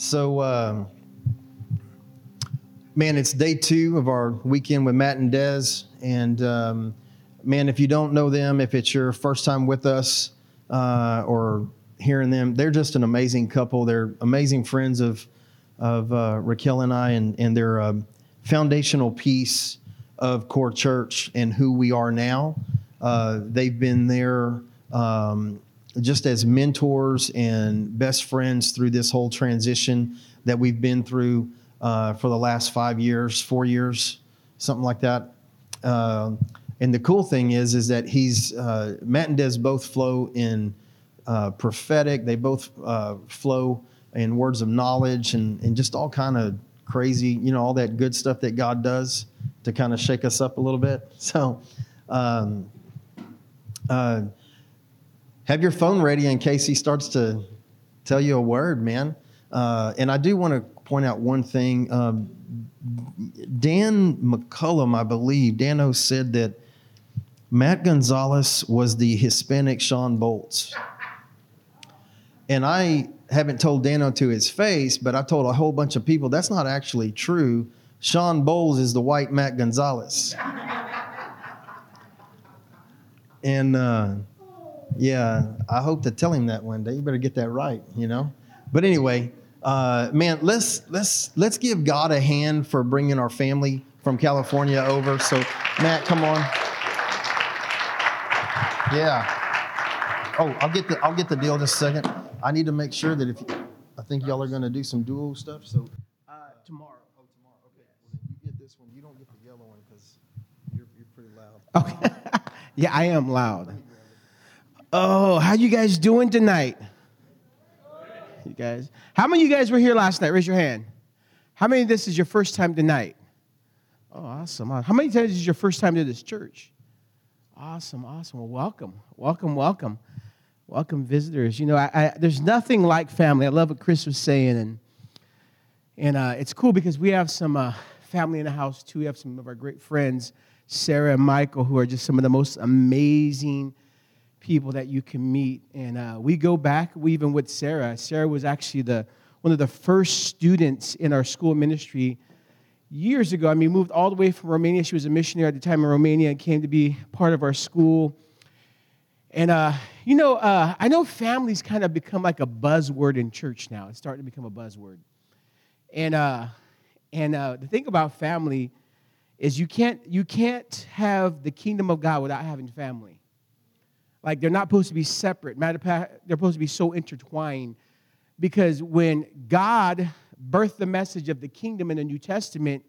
So, um, man, it's day two of our weekend with Matt and Dez. And, um, man, if you don't know them, if it's your first time with us uh, or hearing them, they're just an amazing couple. They're amazing friends of, of uh, Raquel and I, and, and they're a foundational piece of Core Church and who we are now. Uh, they've been there um, just as mentors and best friends through this whole transition that we've been through uh, for the last five years, four years, something like that. Uh, and the cool thing is, is that he's uh, Matt and Des both flow in uh, prophetic. They both uh, flow in words of knowledge and, and just all kind of crazy, you know, all that good stuff that God does to kind of shake us up a little bit. So. Um, uh, have your phone ready in case he starts to tell you a word, man. Uh, and I do want to point out one thing. Um, Dan McCollam, I believe, Dano said that Matt Gonzalez was the Hispanic Shawn Bolz. And I haven't told Dano to his face, but I told a whole bunch of people that's not actually true. Shawn Bolz is the white Matt Gonzalez. and uh, yeah, I hope to tell him that one day. You better get that right, you know. But anyway, uh, man, let's let's let's give God a hand for bringing our family from California over. So, Matt, come on. Yeah. Oh, I'll get the I'll get the deal in just a second. I need to make sure that if I think y'all are going to do some dual stuff. So Uh, tomorrow. Oh, tomorrow. Okay. Well, you get this one. You don't get the yellow one because you're, you're pretty loud. Okay. yeah, I am loud. Oh, how you guys doing tonight? You guys. How many of you guys were here last night? Raise your hand. How many of this is your first time tonight? Oh, awesome. How many times is your first time to this church? Awesome, awesome. Well, welcome, welcome, welcome, welcome, visitors. You know, I, I, there's nothing like family. I love what Chris was saying, and and uh, it's cool because we have some uh, family in the house too. We have some of our great friends, Sarah and Michael, who are just some of the most amazing people that you can meet. And uh, we go back, we even with Sarah. Sarah was actually the one of the first students in our school ministry years ago. I mean, moved all the way from Romania. She was a missionary at the time in Romania and came to be part of our school. And, uh, you know, uh, I know families kind of become like a buzzword in church now. It's starting to become a buzzword. And, uh, and uh, the thing about family is you can't, you can't have the kingdom of God without having family. Like they're not supposed to be separate. Matter of fact, they're supposed to be so intertwined. Because when God birthed the message of the kingdom in the New Testament,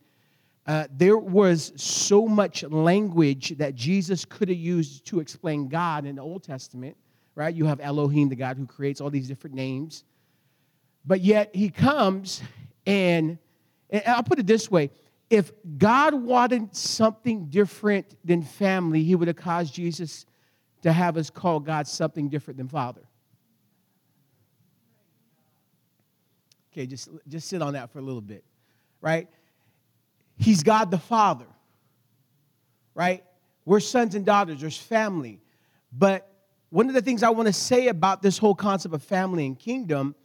uh, there was so much language that Jesus could have used to explain God in the Old Testament, right? You have Elohim, the God who creates all these different names. But yet he comes and, and I'll put it this way if God wanted something different than family, he would have caused Jesus to have us call God something different than Father. Okay, just, just sit on that for a little bit, right? He's God the Father, right? We're sons and daughters, there's family. But one of the things I want to say about this whole concept of family and kingdom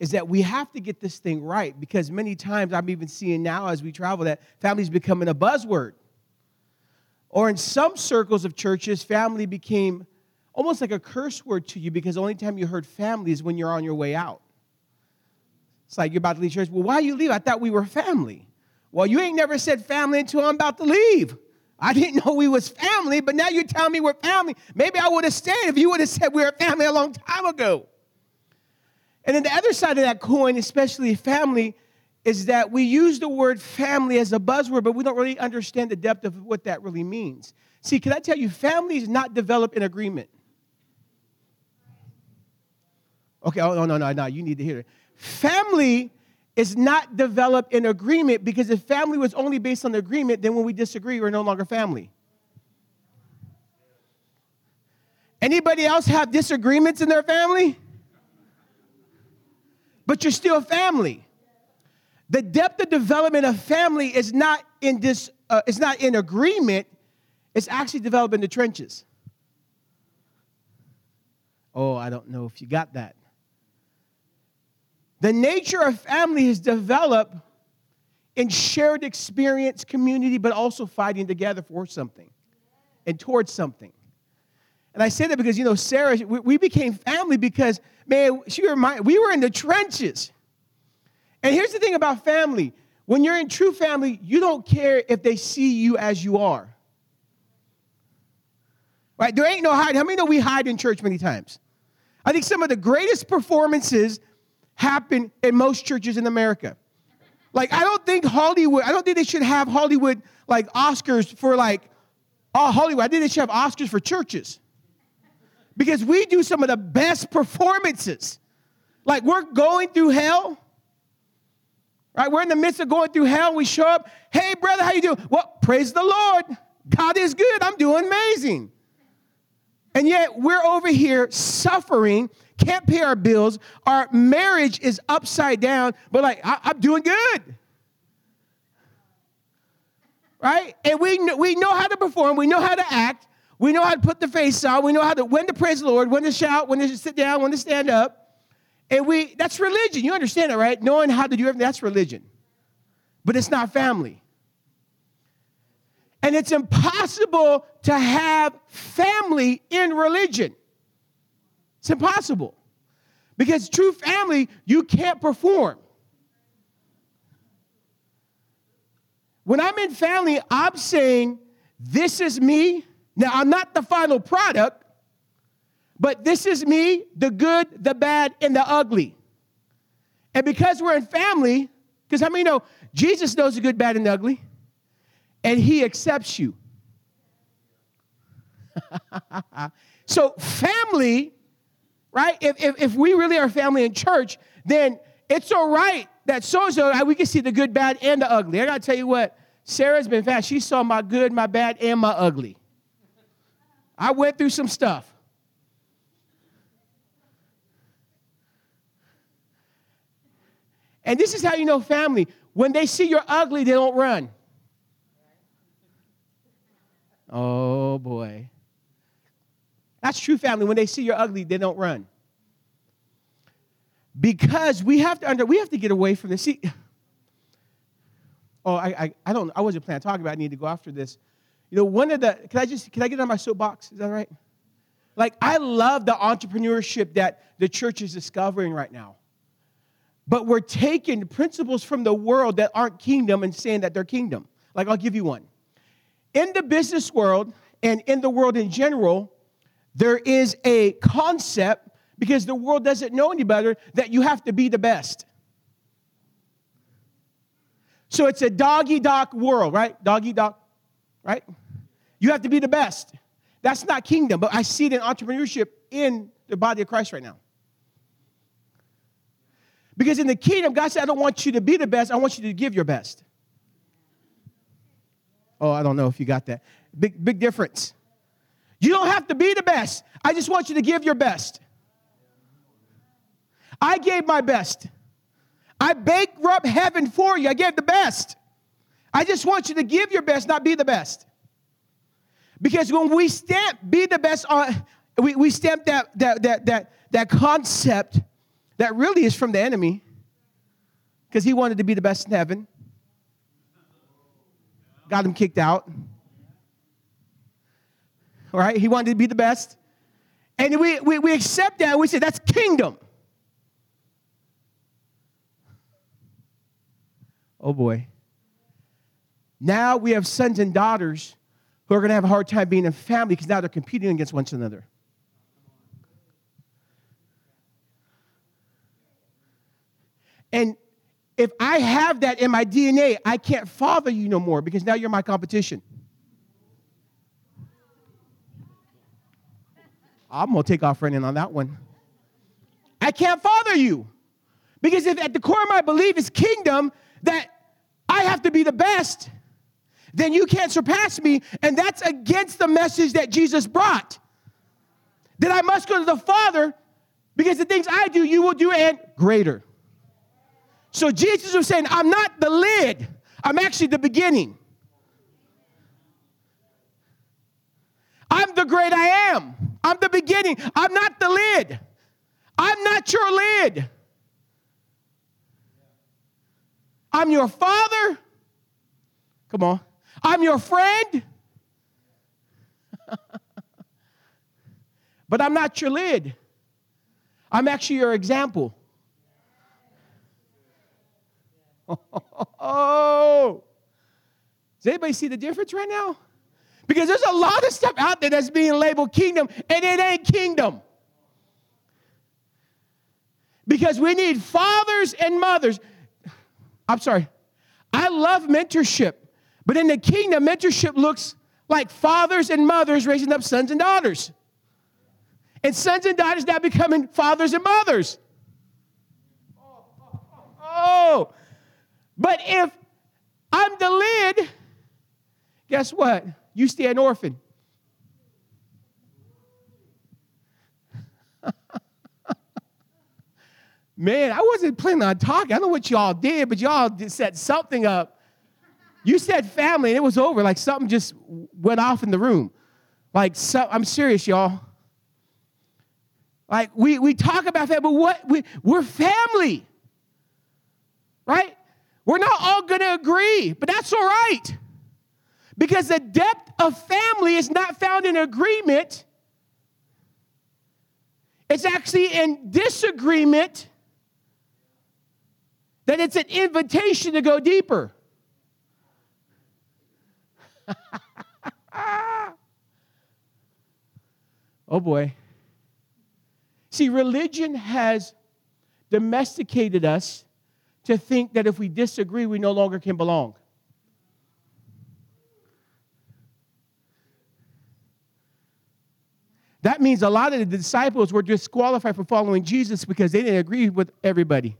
is that we have to get this thing right because many times I'm even seeing now as we travel that family's becoming a buzzword. Or in some circles of churches, family became almost like a curse word to you because the only time you heard family is when you're on your way out. It's like you're about to leave church. Well, why you leave? I thought we were family. Well, you ain't never said family until I'm about to leave. I didn't know we was family, but now you're telling me we're family. Maybe I would have stayed if you would have said we were family a long time ago. And then the other side of that coin, especially family, is that we use the word family as a buzzword, but we don't really understand the depth of what that really means. See, can I tell you, family is not developed in agreement. Okay, oh, no, no, no, no, you need to hear it. Family is not developed in agreement because if family was only based on agreement, then when we disagree, we're no longer family. Anybody else have disagreements in their family? But you're still family. The depth of development of family is not in this, uh, it's not in agreement, it's actually developed in the trenches. Oh, I don't know if you got that. the nature of family is developed in shared experience, community, but also fighting together for something and towards something. And I say that because, you know, Sarah, we, we became family because, man, she remind, we were in the trenches. And here's the thing about family when you're in true family, you don't care if they see you as you are. Right? There ain't no hide. How many know we hide in church many times? I think some of the greatest performances happen in most churches in America. Like, I don't think Hollywood, I don't think they should have Hollywood like Oscars for like, oh, Hollywood. I think they should have Oscars for churches. Because we do some of the best performances. Like, we're going through hell. Right? We're in the midst of going through hell. We show up. Hey, brother, how you doing? Well, praise the Lord. God is good. I'm doing amazing. And yet we're over here suffering, can't pay our bills. Our marriage is upside down, but like, I, am doing good. Right? And we know, we know how to perform, we know how to act, we know how to put the face on, we know how to when to praise the Lord, when to shout, when to sit down, when to stand up. And we that's religion. You understand it, right? Knowing how to do everything, that's religion. But it's not family. And it's impossible to have family in religion. It's impossible. Because true family, you can't perform. When I'm in family, I'm saying, This is me. Now, I'm not the final product, but this is me, the good, the bad, and the ugly. And because we're in family, because how many know Jesus knows the good, bad, and the ugly? and he accepts you. so, family, right? If, if, if, we really are family in church, then it's all right that so so, we can see the good, bad, and the ugly. I gotta tell you what, Sarah's been fast. She saw my good, my bad, and my ugly. I went through some stuff. And this is how you know family. When they see you're ugly, they don't run. Oh boy. That's true family. When they see you're ugly, they don't run. Because we have to under we have to get away from this. See, oh, I, I, I don't I wasn't planning to talk about I need to go after this. You know, one of the can I just can I get on my soapbox? Is that right? Like I love the entrepreneurship that the church is discovering right now. But we're taking principles from the world that aren't kingdom and saying that they're kingdom. Like I'll give you one in the business world and in the world in general, there is a concept because the world doesn't know any better that you have to be the best. So it's a doggy dog world, right? Doggy dog, right? You have to be the best. That's not kingdom, but I see it in entrepreneurship in the body of Christ right now. Because in the kingdom, God said, I don't want you to be the best, I want you to give your best. Oh, I don't know if you got that. Big, big difference. You don't have to be the best. I just want you to give your best. I gave my best. I bankrupt heaven for you. I gave the best. I just want you to give your best, not be the best. Because when we stamp be the best on, we, we stamp that, that, that, that, that concept that really is from the enemy because he wanted to be the best in heaven got him kicked out. All right? He wanted to be the best. And we, we, we accept that. We say that's kingdom. Oh boy. Now we have sons and daughters who are going to have a hard time being a family because now they're competing against one another. And if I have that in my DNA, I can't father you no more because now you're my competition. I'm gonna take off running on that one. I can't father you because if at the core of my belief is kingdom that I have to be the best, then you can't surpass me, and that's against the message that Jesus brought. That I must go to the Father because the things I do, you will do and greater. So Jesus was saying, I'm not the lid, I'm actually the beginning. I'm the great I am. I'm the beginning. I'm not the lid. I'm not your lid. I'm your father. Come on. I'm your friend. but I'm not your lid. I'm actually your example. Oh, does anybody see the difference right now? Because there's a lot of stuff out there that's being labeled kingdom, and it ain't kingdom. Because we need fathers and mothers. I'm sorry. I love mentorship, but in the kingdom, mentorship looks like fathers and mothers raising up sons and daughters. And sons and daughters now becoming fathers and mothers. Oh, oh, oh, oh. But if I'm the lid, guess what? You stay an orphan. Man, I wasn't planning on talking. I don't know what y'all did, but y'all set something up. You said family, and it was over. Like something just went off in the room. Like, so, I'm serious, y'all. Like, we, we talk about that, but what? We, we're family, right? We're not all going to agree, but that's all right. Because the depth of family is not found in agreement, it's actually in disagreement that it's an invitation to go deeper. oh boy. See, religion has domesticated us to think that if we disagree, we no longer can belong. That means a lot of the disciples were disqualified for following Jesus because they didn't agree with everybody.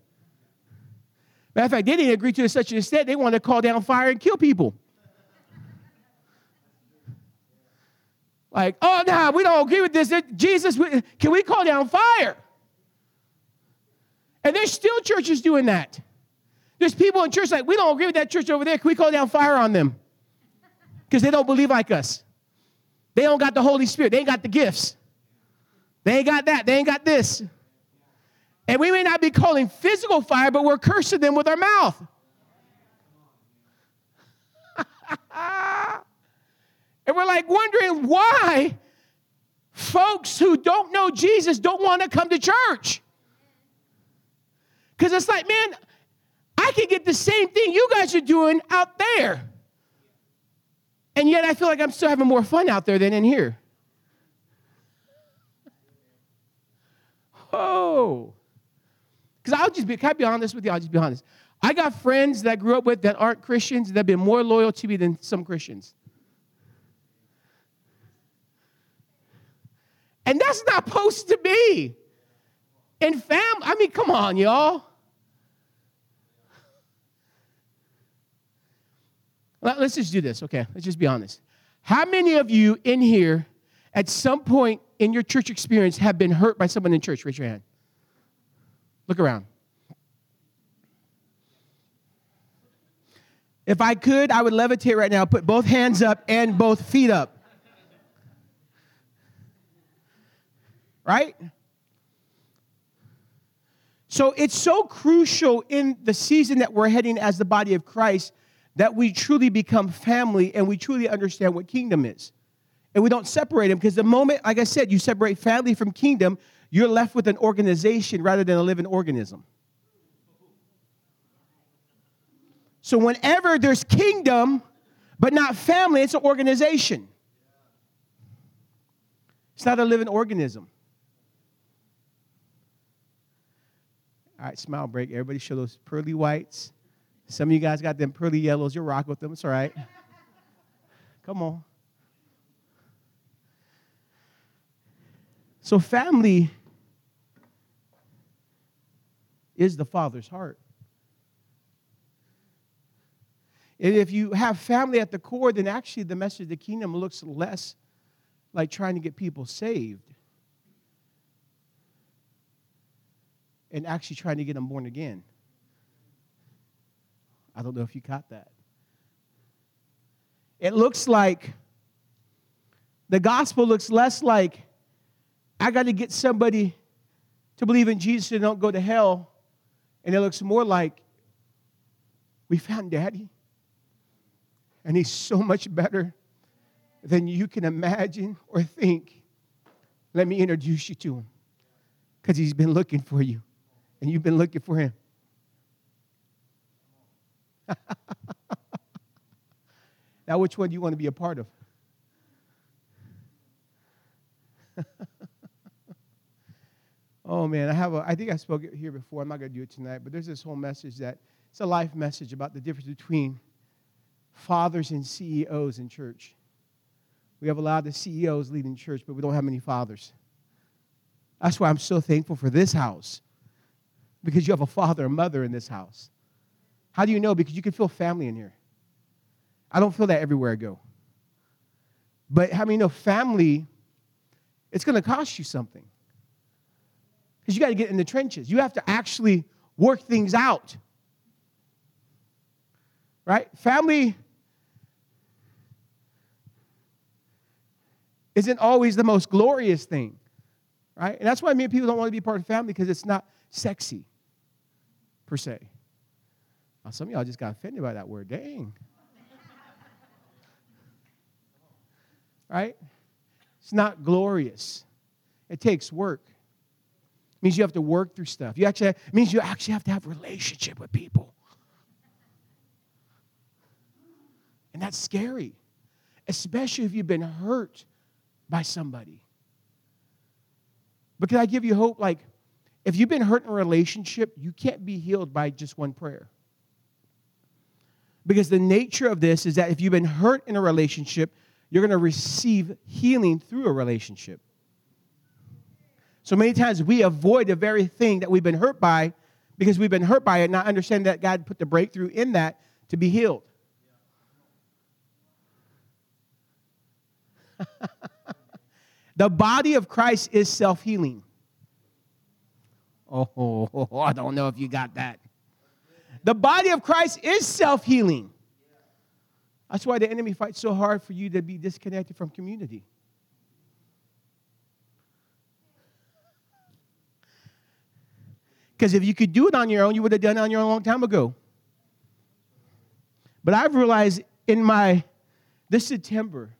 Matter of fact, they didn't agree to such an extent they wanted to call down fire and kill people. Like, oh, no, nah, we don't agree with this. Jesus, can we call down fire? And there's still churches doing that. There's people in church like, we don't agree with that church over there. Can we call down fire on them? Because they don't believe like us. They don't got the Holy Spirit. They ain't got the gifts. They ain't got that. They ain't got this. And we may not be calling physical fire, but we're cursing them with our mouth. and we're like wondering why folks who don't know Jesus don't want to come to church. Because it's like, man, I can get the same thing you guys are doing out there. And yet I feel like I'm still having more fun out there than in here. Oh. Because I'll just be, can I be honest with you? I'll just be honest. I got friends that I grew up with that aren't Christians that have been more loyal to me than some Christians. And that's not supposed to be. In fam, I mean, come on, y'all. Let's just do this, okay? Let's just be honest. How many of you in here, at some point in your church experience, have been hurt by someone in church? Raise your hand. Look around. If I could, I would levitate right now, put both hands up and both feet up. Right? So it's so crucial in the season that we're heading as the body of Christ that we truly become family and we truly understand what kingdom is. And we don't separate them because the moment, like I said, you separate family from kingdom, you're left with an organization rather than a living organism. So whenever there's kingdom, but not family, it's an organization. It's not a living organism. All right, smile break. Everybody show those pearly whites. Some of you guys got them pearly yellows. You're rock with them. It's all right. Come on. So, family is the Father's heart. And if you have family at the core, then actually the message of the kingdom looks less like trying to get people saved and actually trying to get them born again. I don't know if you caught that. It looks like the gospel looks less like I got to get somebody to believe in Jesus and don't go to hell. And it looks more like We found daddy. And he's so much better than you can imagine or think. Let me introduce you to him because he's been looking for you and you've been looking for him. now, which one do you want to be a part of? oh man, I have a. I think I spoke here before. I'm not going to do it tonight, but there's this whole message that it's a life message about the difference between fathers and CEOs in church. We have a lot of CEOs leading church, but we don't have many fathers. That's why I'm so thankful for this house, because you have a father and mother in this house. How do you know? Because you can feel family in here. I don't feel that everywhere I go. But how many know family, it's going to cost you something? Because you got to get in the trenches. You have to actually work things out. Right? Family isn't always the most glorious thing. Right? And that's why many people don't want to be part of family because it's not sexy, per se. Some of y'all just got offended by that word. Dang. right? It's not glorious. It takes work. It means you have to work through stuff. You actually it means you actually have to have relationship with people. And that's scary, especially if you've been hurt by somebody. But can I give you hope? Like, if you've been hurt in a relationship, you can't be healed by just one prayer. Because the nature of this is that if you've been hurt in a relationship, you're going to receive healing through a relationship. So many times we avoid the very thing that we've been hurt by because we've been hurt by it, not understanding that God put the breakthrough in that to be healed. the body of Christ is self healing. Oh, I don't know if you got that. The body of Christ is self healing. That's why the enemy fights so hard for you to be disconnected from community. Because if you could do it on your own, you would have done it on your own a long time ago. But I've realized in my, this September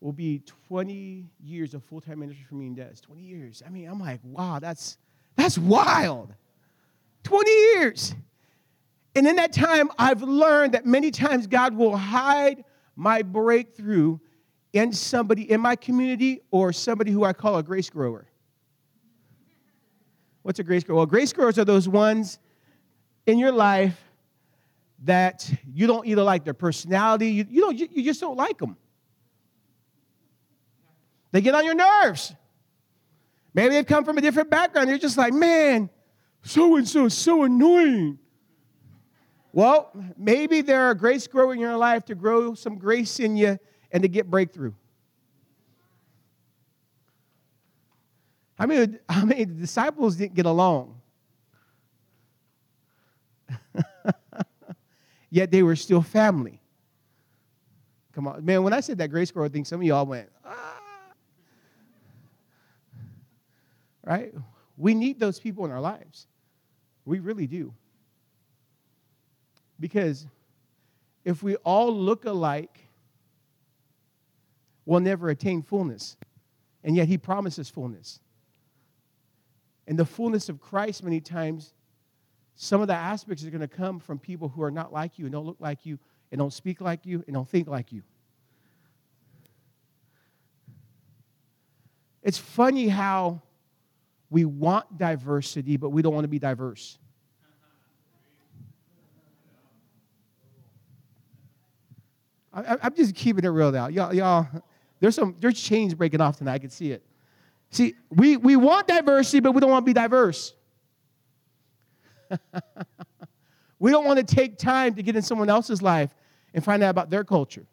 will be 20 years of full time ministry for me and Des. 20 years. I mean, I'm like, wow, that's, that's wild. 20 years. And in that time, I've learned that many times God will hide my breakthrough in somebody in my community or somebody who I call a grace grower. What's a grace grower? Well, grace growers are those ones in your life that you don't either like their personality, you, you, don't, you, you just don't like them. They get on your nerves. Maybe they've come from a different background. You're just like, man, so and so is so annoying. Well, maybe there are grace growing in your life to grow some grace in you and to get breakthrough. How many, how many disciples didn't get along? Yet they were still family. Come on. Man, when I said that grace grower thing, some of y'all went, ah. Right? We need those people in our lives. We really do. Because if we all look alike, we'll never attain fullness. And yet, He promises fullness. And the fullness of Christ, many times, some of the aspects are going to come from people who are not like you and don't look like you and don't speak like you and don't think like you. It's funny how we want diversity, but we don't want to be diverse. I, am just keeping it real now. Y'all, y'all, there's some there's chains breaking off tonight. I can see it. See, we, we want diversity, but we don't want to be diverse. we don't want to take time to get in someone else's life and find out about their culture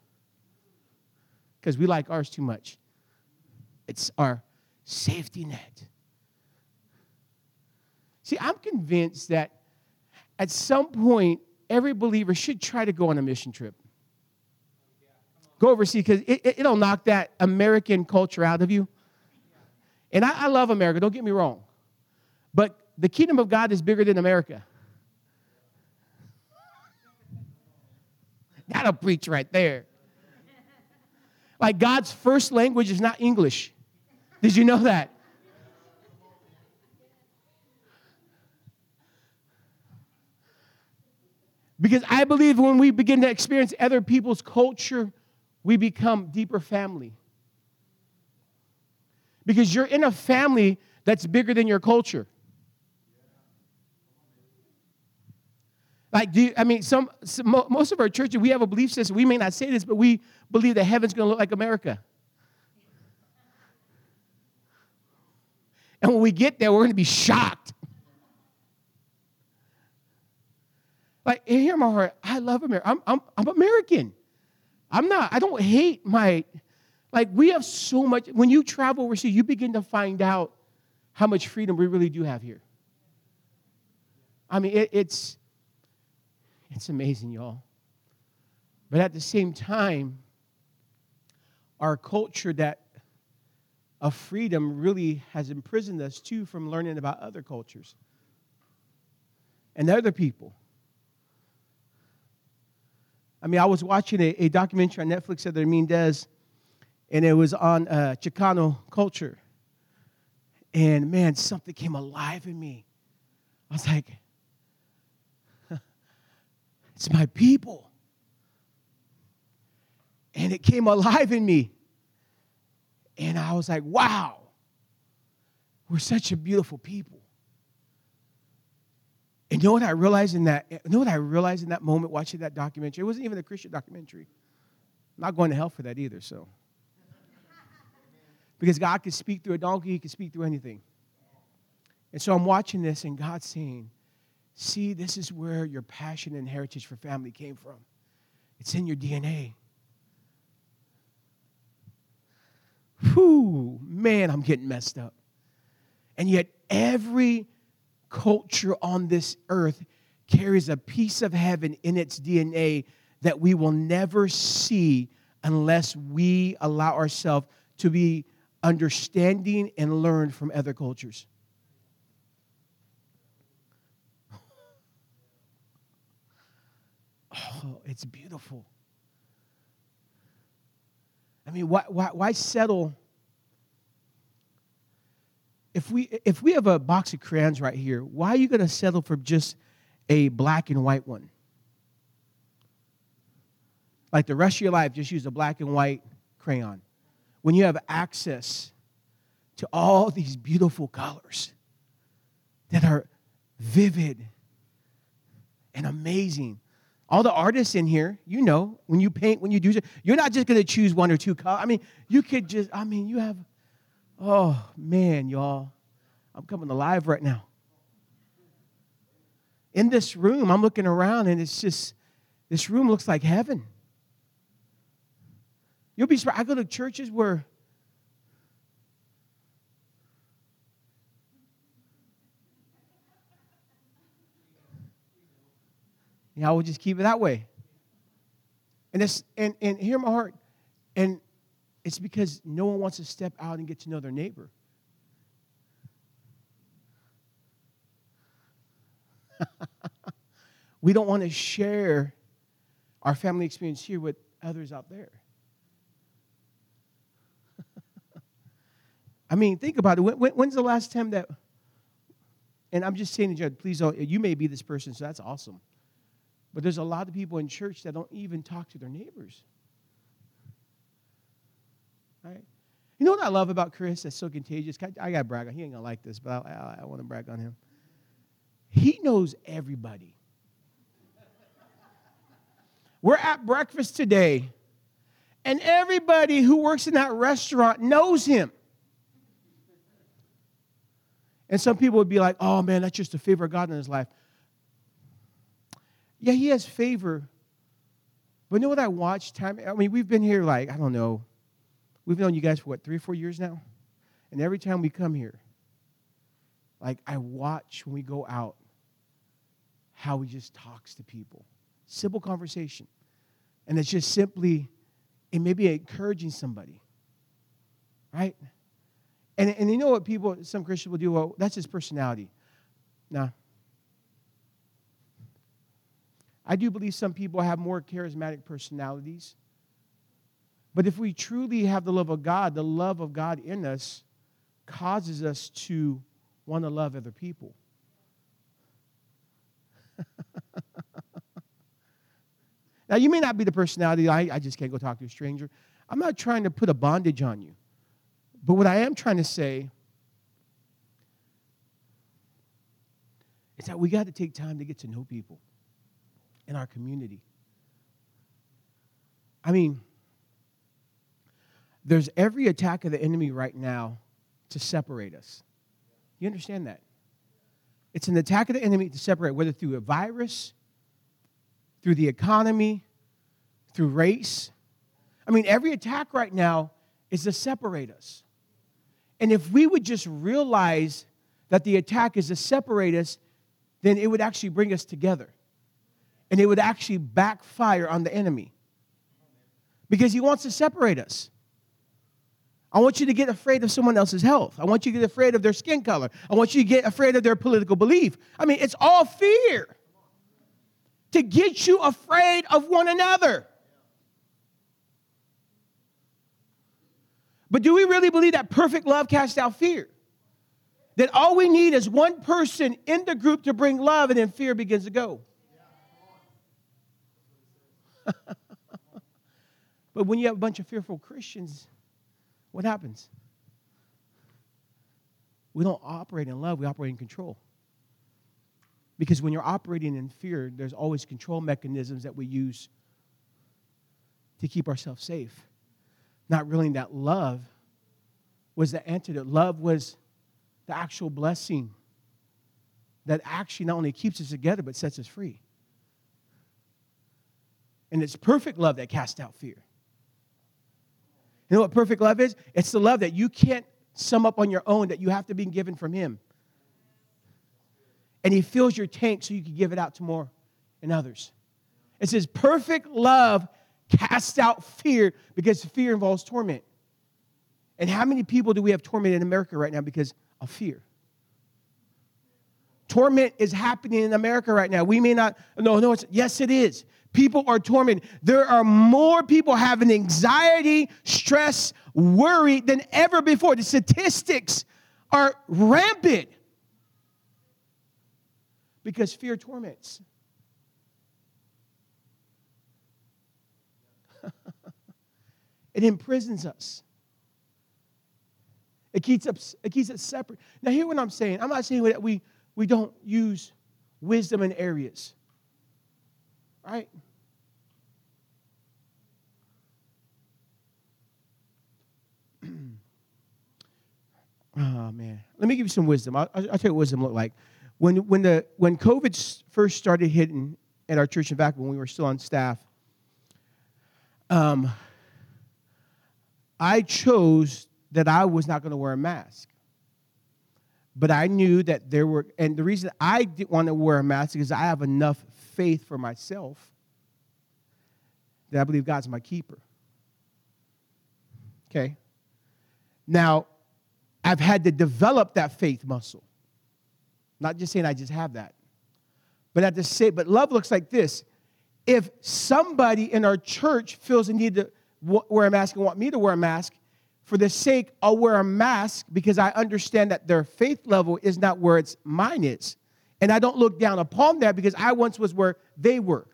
because we like ours too much. It's our safety net. See, I'm convinced that at some point, every believer should try to go on a mission trip. Go overseas because it, it, will knock that American culture out of you. And I, I love America, don't get me wrong. But the kingdom of God is bigger than America. That'll preach right there. Like God's first language is not English. Did you know that? Because I believe when we begin to experience other people's culture, we become deeper family. Because you're in a family that's bigger than your culture. Like, do you, I mean, some, some, most of our churches, we have a belief system. We may not say this, but we believe that heaven's going to look like America. And when we get there, we're going to be shocked. Like, hear my heart. I love America. I'm, I'm, I'm American. I'm not, I don't hate my, like, we have so much. When you travel overseas, you begin to find out how much freedom we really do have here. I mean, it, it's, it's amazing, y'all. But at the same time, our culture that of freedom really has imprisoned us too from learning about other cultures and other people. I mean, I was watching a, a documentary on Netflix that Ramin does, and it was on uh, Chicano culture. And man, something came alive in me. I was like, it's my people. And it came alive in me. And I was like, wow, we're such a beautiful people. And you know what I realized in that? You know what I realized in that moment watching that documentary? It wasn't even a Christian documentary. I'm not going to hell for that either, so. Because God can speak through a donkey, He can speak through anything. And so I'm watching this, and God's saying, See, this is where your passion and heritage for family came from. It's in your DNA. Whew, man, I'm getting messed up. And yet, every culture on this earth carries a piece of heaven in its DNA that we will never see unless we allow ourselves to be understanding and learn from other cultures. Oh, it's beautiful. I mean, why, why, why settle? If we, if we have a box of crayons right here, why are you going to settle for just a black and white one? Like the rest of your life, just use a black and white crayon. When you have access to all these beautiful colors that are vivid and amazing all the artists in here, you know, when you paint, when you do, you're not just going to choose one or two colors. I mean, you could just, I mean, you have, oh man, y'all, I'm coming alive right now. In this room, I'm looking around and it's just, this room looks like heaven. You'll be surprised. I go to churches where Yeah, I will just keep it that way. And it's and, and hear my heart. And it's because no one wants to step out and get to know their neighbor. we don't want to share our family experience here with others out there. I mean, think about it. When, when's the last time that, and I'm just saying to you, please don't, you may be this person, so that's awesome. But there's a lot of people in church that don't even talk to their neighbors. Right? You know what I love about Chris that's so contagious? I, got to brag on He ain't going to like this, but I, I, I want to brag on him. He knows everybody. We're at breakfast today, and everybody who works in that restaurant knows him. And some people would be like, oh man, that's just a favor of God in his life. Yeah, he has favor. But you know what I watched time? I mean, we've been here like, I don't know, we've known you guys for what, three or four years now? And every time we come here, like I watch when we go out how he just talks to people. Simple conversation. And it's just simply, it may be encouraging somebody. Right? And, and you know what people, some Christians will do? Well, that's his personality. Nah, I do believe some people have more charismatic personalities. But if we truly have the love of God, the love of God in us causes us to want to love other people. now, you may not be the personality, I, I just can't go talk to a stranger. I'm not trying to put a bondage on you. But what I am trying to say is that we got to take time to get to know people in our community. I mean, there's every attack of the enemy right now to separate us. You understand that? It's an attack of the enemy to separate, whether through a virus, through the economy, through race. I mean, every attack right now is to separate us. And if we would just realize that the attack is to separate us, then it would actually bring us together. And it would actually backfire on the enemy. Because he wants to separate us. I want you to get afraid of someone else's health. I want you to get afraid of their skin color. I want you to get afraid of their political belief. I mean, it's all fear to get you afraid of one another. But do we really believe that perfect love casts out fear? That all we need is one person in the group to bring love, and then fear begins to go. but when you have a bunch of fearful Christians, what happens? We don't operate in love, we operate in control. Because when you're operating in fear, there's always control mechanisms that we use to keep ourselves safe. Not realizing that love was the antidote. Love was the actual blessing that actually not only keeps us together, but sets us free. And it's perfect love that casts out fear. You know what perfect love is? It's the love that you can't sum up on your own, that you have to be given from Him. And He fills your tank so you can give it out to more and others. It says, perfect love casts out fear because fear involves torment. And how many people do we have tormented in America right now because of fear? Torment is happening in America right now. We may not, no, no, it's, yes, it is. People are tormented. There are more people having anxiety, stress, worry than ever before. The statistics are rampant because fear torments. it imprisons us. It keeps us, it keeps us separate. Now, hear what I'm saying. I'm not saying that we, we don't use wisdom in areas, right? Oh man, let me give you some wisdom. I'll, I'll tell you what wisdom looked like. When when the when COVID first started hitting at our church, in fact, when we were still on staff, um, I chose that I was not going to wear a mask. But I knew that there were, and the reason I didn't want to wear a mask is I have enough faith for myself that I believe God's my keeper. Okay. Now, I've had to develop that faith muscle. Not just saying I just have that. But at the same, but love looks like this. If somebody in our church feels the need to wear a mask and want me to wear a mask, for the sake, I'll wear a mask because I understand that their faith level is not where it's mine is. And I don't look down upon that because I once was where they were.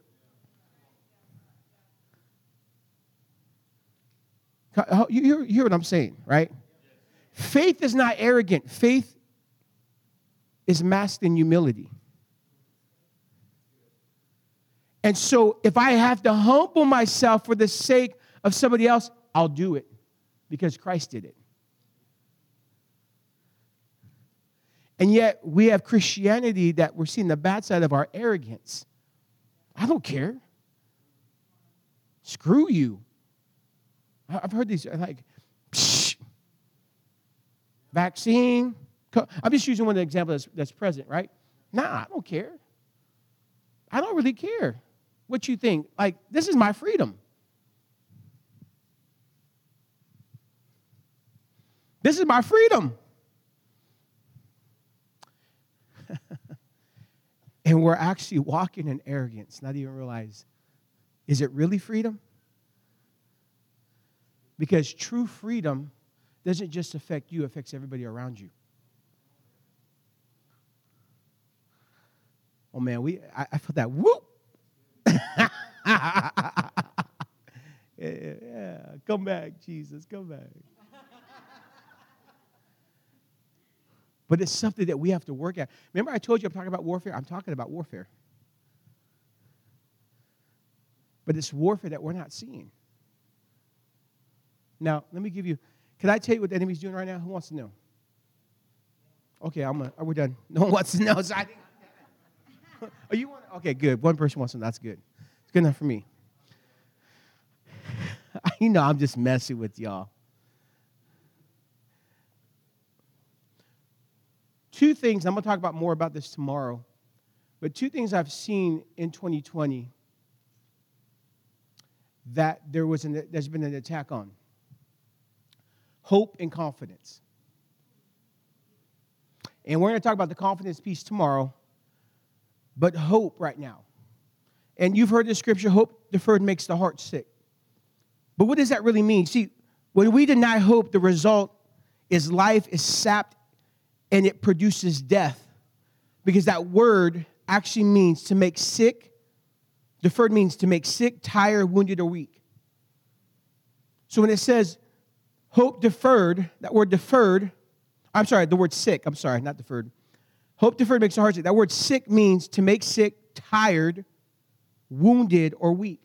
You hear what I'm saying, right? Faith is not arrogant, faith is masked in humility. And so, if I have to humble myself for the sake of somebody else, I'll do it because Christ did it. And yet, we have Christianity that we're seeing the bad side of our arrogance. I don't care. Screw you. I've heard these like, vaccine. I'm just using one example that's, that's present, right? Nah, I don't care. I don't really care what you think. Like, this is my freedom. This is my freedom. And we're actually walking in arrogance, not even realize is it really freedom? Because true freedom doesn't just affect you, it affects everybody around you. Oh man, we I, I felt that whoop. yeah, yeah, come back, Jesus, come back. but it's something that we have to work at. Remember, I told you I'm talking about warfare? I'm talking about warfare. But it's warfare that we're not seeing. Now, let me give you, can I tell you what the enemy's doing right now? Who wants to know? Okay, I'm a, are we done? No one wants to know. So I oh, you want, okay, good. One person wants to know. That's good. It's good enough for me. you know, I'm just messing with y'all. Two things, I'm going to talk about more about this tomorrow, but two things I've seen in 2020 that there was an, there's been an attack on hope and confidence. And we're going to talk about the confidence piece tomorrow, but hope right now. And you've heard the scripture hope deferred makes the heart sick. But what does that really mean? See, when we deny hope, the result is life is sapped and it produces death. Because that word actually means to make sick Deferred means to make sick, tired, wounded, or weak. So when it says hope deferred, that word deferred, I'm sorry, the word sick, I'm sorry, not deferred. Hope deferred makes the heart sick. That word sick means to make sick, tired, wounded, or weak.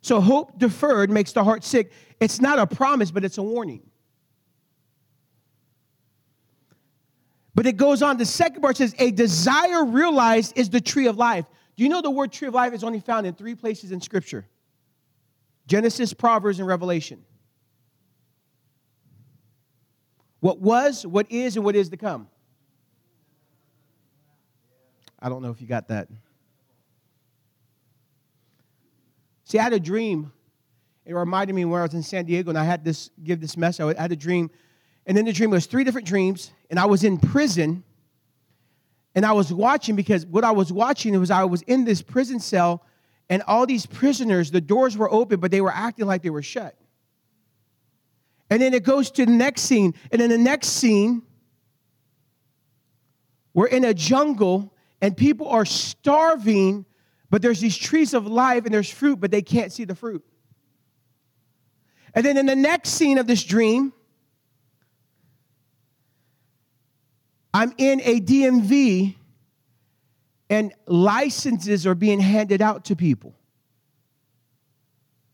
So hope deferred makes the heart sick. It's not a promise, but it's a warning. But it goes on, the second part says, a desire realized is the tree of life. Do you know the word tree of life is only found in three places in Scripture? Genesis, Proverbs, and Revelation. What was, what is, and what is to come. I don't know if you got that. See, I had a dream. It reminded me when I was in San Diego and I had this give this message. I had a dream, and then the dream was three different dreams, and I was in prison and I was watching because what I was watching was I was in this prison cell, and all these prisoners, the doors were open, but they were acting like they were shut. And then it goes to the next scene. And in the next scene, we're in a jungle and people are starving, but there's these trees of life and there's fruit, but they can't see the fruit. And then in the next scene of this dream, I'm in a DMV and licenses are being handed out to people.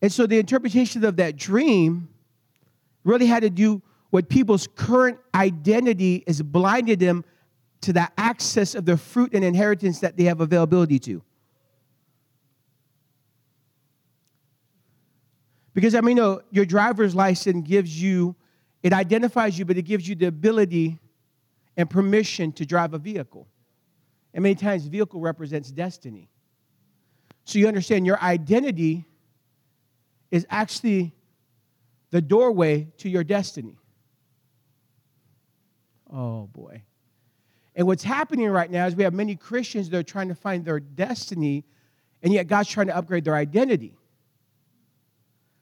And so the interpretation of that dream really had to do with people's current identity is blinded them to the access of the fruit and inheritance that they have availability to. Because I mean, know, your driver's license gives you, it identifies you, but it gives you the ability and permission to drive a vehicle. And many times, vehicle represents destiny. So you understand your identity is actually the doorway to your destiny. Oh boy. And what's happening right now is we have many Christians that are trying to find their destiny, and yet God's trying to upgrade their identity.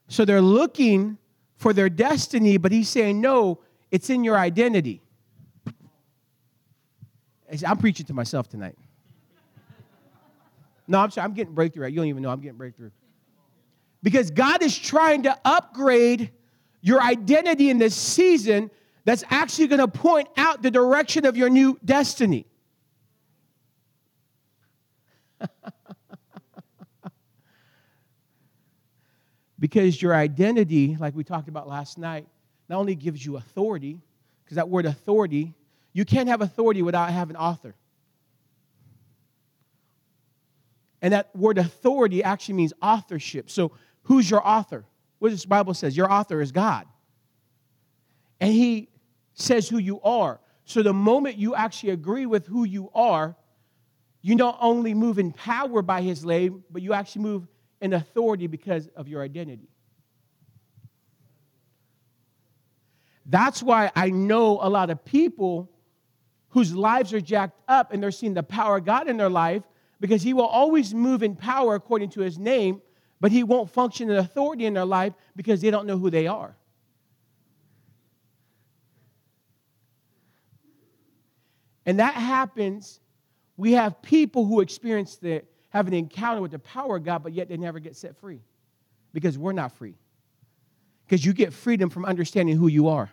So they're looking for their destiny, but He's saying, no, it's in your identity. I'm preaching to myself tonight. No, I'm sorry, I'm getting breakthrough. You don't even know I'm getting breakthrough. Because God is trying to upgrade your identity in this season that's actually going to point out the direction of your new destiny. because your identity, like we talked about last night, not only gives you authority, because that word authority you can't have authority without having author. And that word authority actually means authorship. So, who's your author? What this Bible says? Your author is God. And He says who you are. So, the moment you actually agree with who you are, you not only move in power by His name, but you actually move in authority because of your identity. That's why I know a lot of people whose lives are jacked up and they're seeing the power of God in their life because He will always move in power according to His name, but He won't function in authority in their life because they don't know who they are. And that happens. We have people who experience the have an encounter with the power of God, but yet they never get set free because we're not free. Because you get freedom from understanding who you are.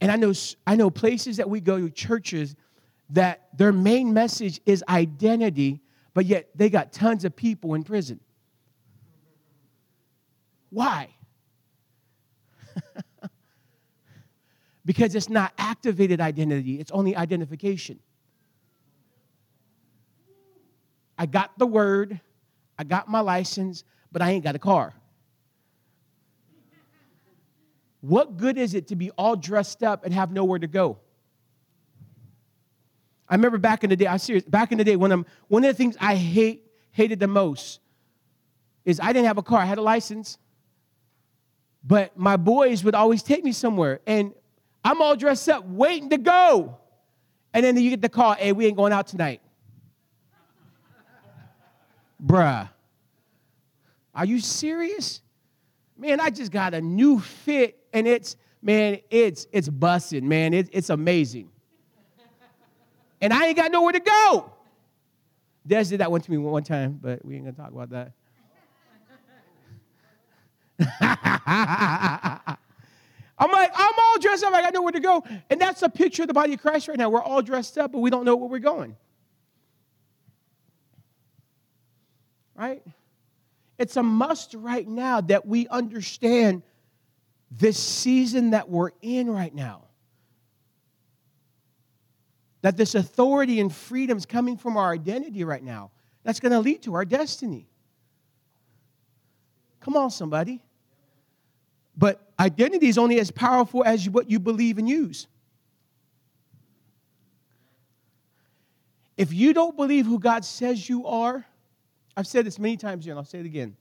And I know, I know places that we go to, churches, that their main message is identity, but yet they got tons of people in prison. Why? because it's not activated identity, it's only identification. I got the word, I got my license, but I ain't got a car. What good is it to be all dressed up and have nowhere to go? I remember back in the day, I serious, back in the day when I'm one of the things I hate hated the most is I didn't have a car. I had a license. But my boys would always take me somewhere and I'm all dressed up waiting to go. And then you get the call, hey, we ain't going out tonight. Bruh. Are you serious? Man, I just got a new fit and it's, man, it's it's busted, man. It, it's amazing. And I ain't got nowhere to go. Des did that one to me one time, but we ain't gonna talk about that. I'm like, I'm all dressed up. I got nowhere to go. And that's a picture of the body of Christ right now. We're all dressed up, but we don't know where we're going. right? It's a must right now that we understand this season that we're in right now. That this authority and freedom is coming from our identity right now. That's going to lead to our destiny. Come on, somebody. But identity is only as powerful as what you believe and use. If you don't believe who God says you are, I've said this many times here, and I'll say it again.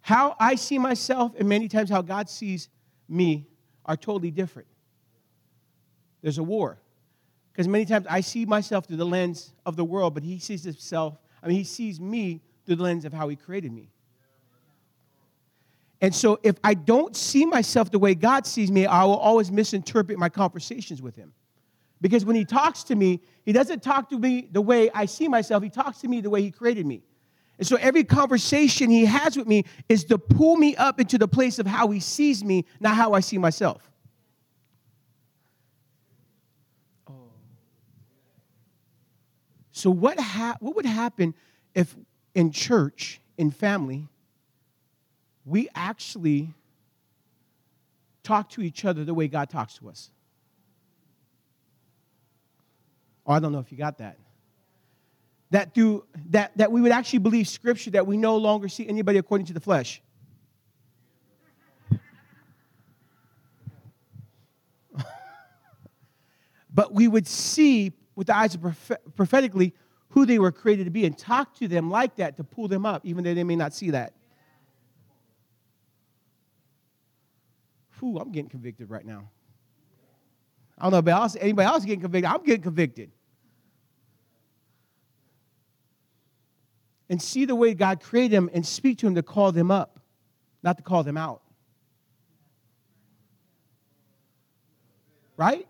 How I see myself, and many times how God sees me, are totally different. There's a war. Because many times I see myself through the lens of the world, but He sees Himself, I mean, He sees me through the lens of how He created me. And so if I don't see myself the way God sees me, I will always misinterpret my conversations with Him. Because when he talks to me, he doesn't talk to me the way I see myself, he talks to me the way he created me. And so every conversation he has with me is to pull me up into the place of how he sees me, not how I see myself. So what ha- what would happen if in church, in family, we actually talk to each other the way God talks to us? Oh, I don't know if you got that. That through that that we would actually believe scripture that we no longer see anybody according to the flesh. but we would see with the eyes of prophetically who they were created to be and talk to them like that to pull them up, even though they may not see that. Whew, I'm getting convicted right now. I don't know about else, anybody else getting convicted. I'm getting convicted. And see the way God created them and speak to them to call them up, not to call them out. Right?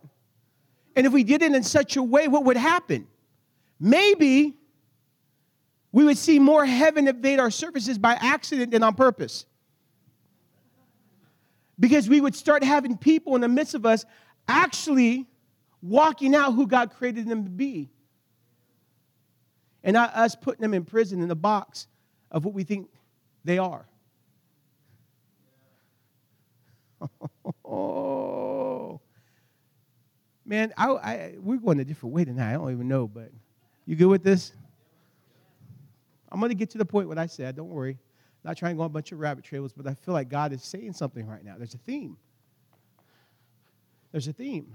And if we did it in such a way, what would happen? Maybe we would see more heaven invade our surfaces by accident than on purpose. Because we would start having people in the midst of us actually walking out who God created them to be. And not us putting them in prison in the box of what we think they are. Oh. Man, I, I, we're going a different way tonight. I don't even know, but you good with this? I'm going to get to the point what I said. Don't worry. Not trying to go on a bunch of rabbit trails, but I feel like God is saying something right now. There's a theme. There's a theme.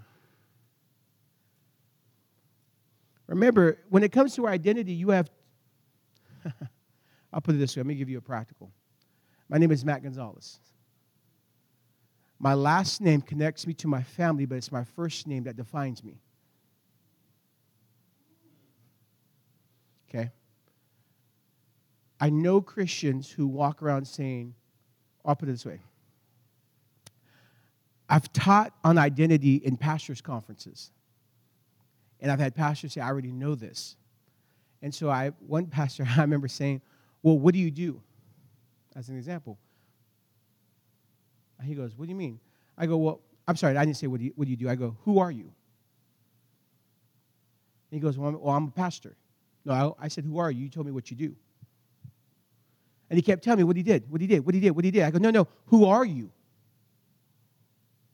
Remember, when it comes to our identity, you have, I'll put it this way, let me give you a practical. My name is Matt Gonzalez. My last name connects me to my family, but it's my first name that defines me. Okay? I know Christians who walk around saying, I'll put it this way. I've taught on identity in pastors' conferences. And I've had pastors say, I already know this. And so I one pastor I remember saying, Well, what do you do? As an example. He goes, What do you mean? I go, Well, I'm sorry, I didn't say what do you, what do, you do? I go, Who are you? And he goes, Well, I'm, well, I'm a pastor. No, I, I said, Who are you? You told me what you do. And he kept telling me what he did, what he did, what he did, what he did. I go, No, no, who are you?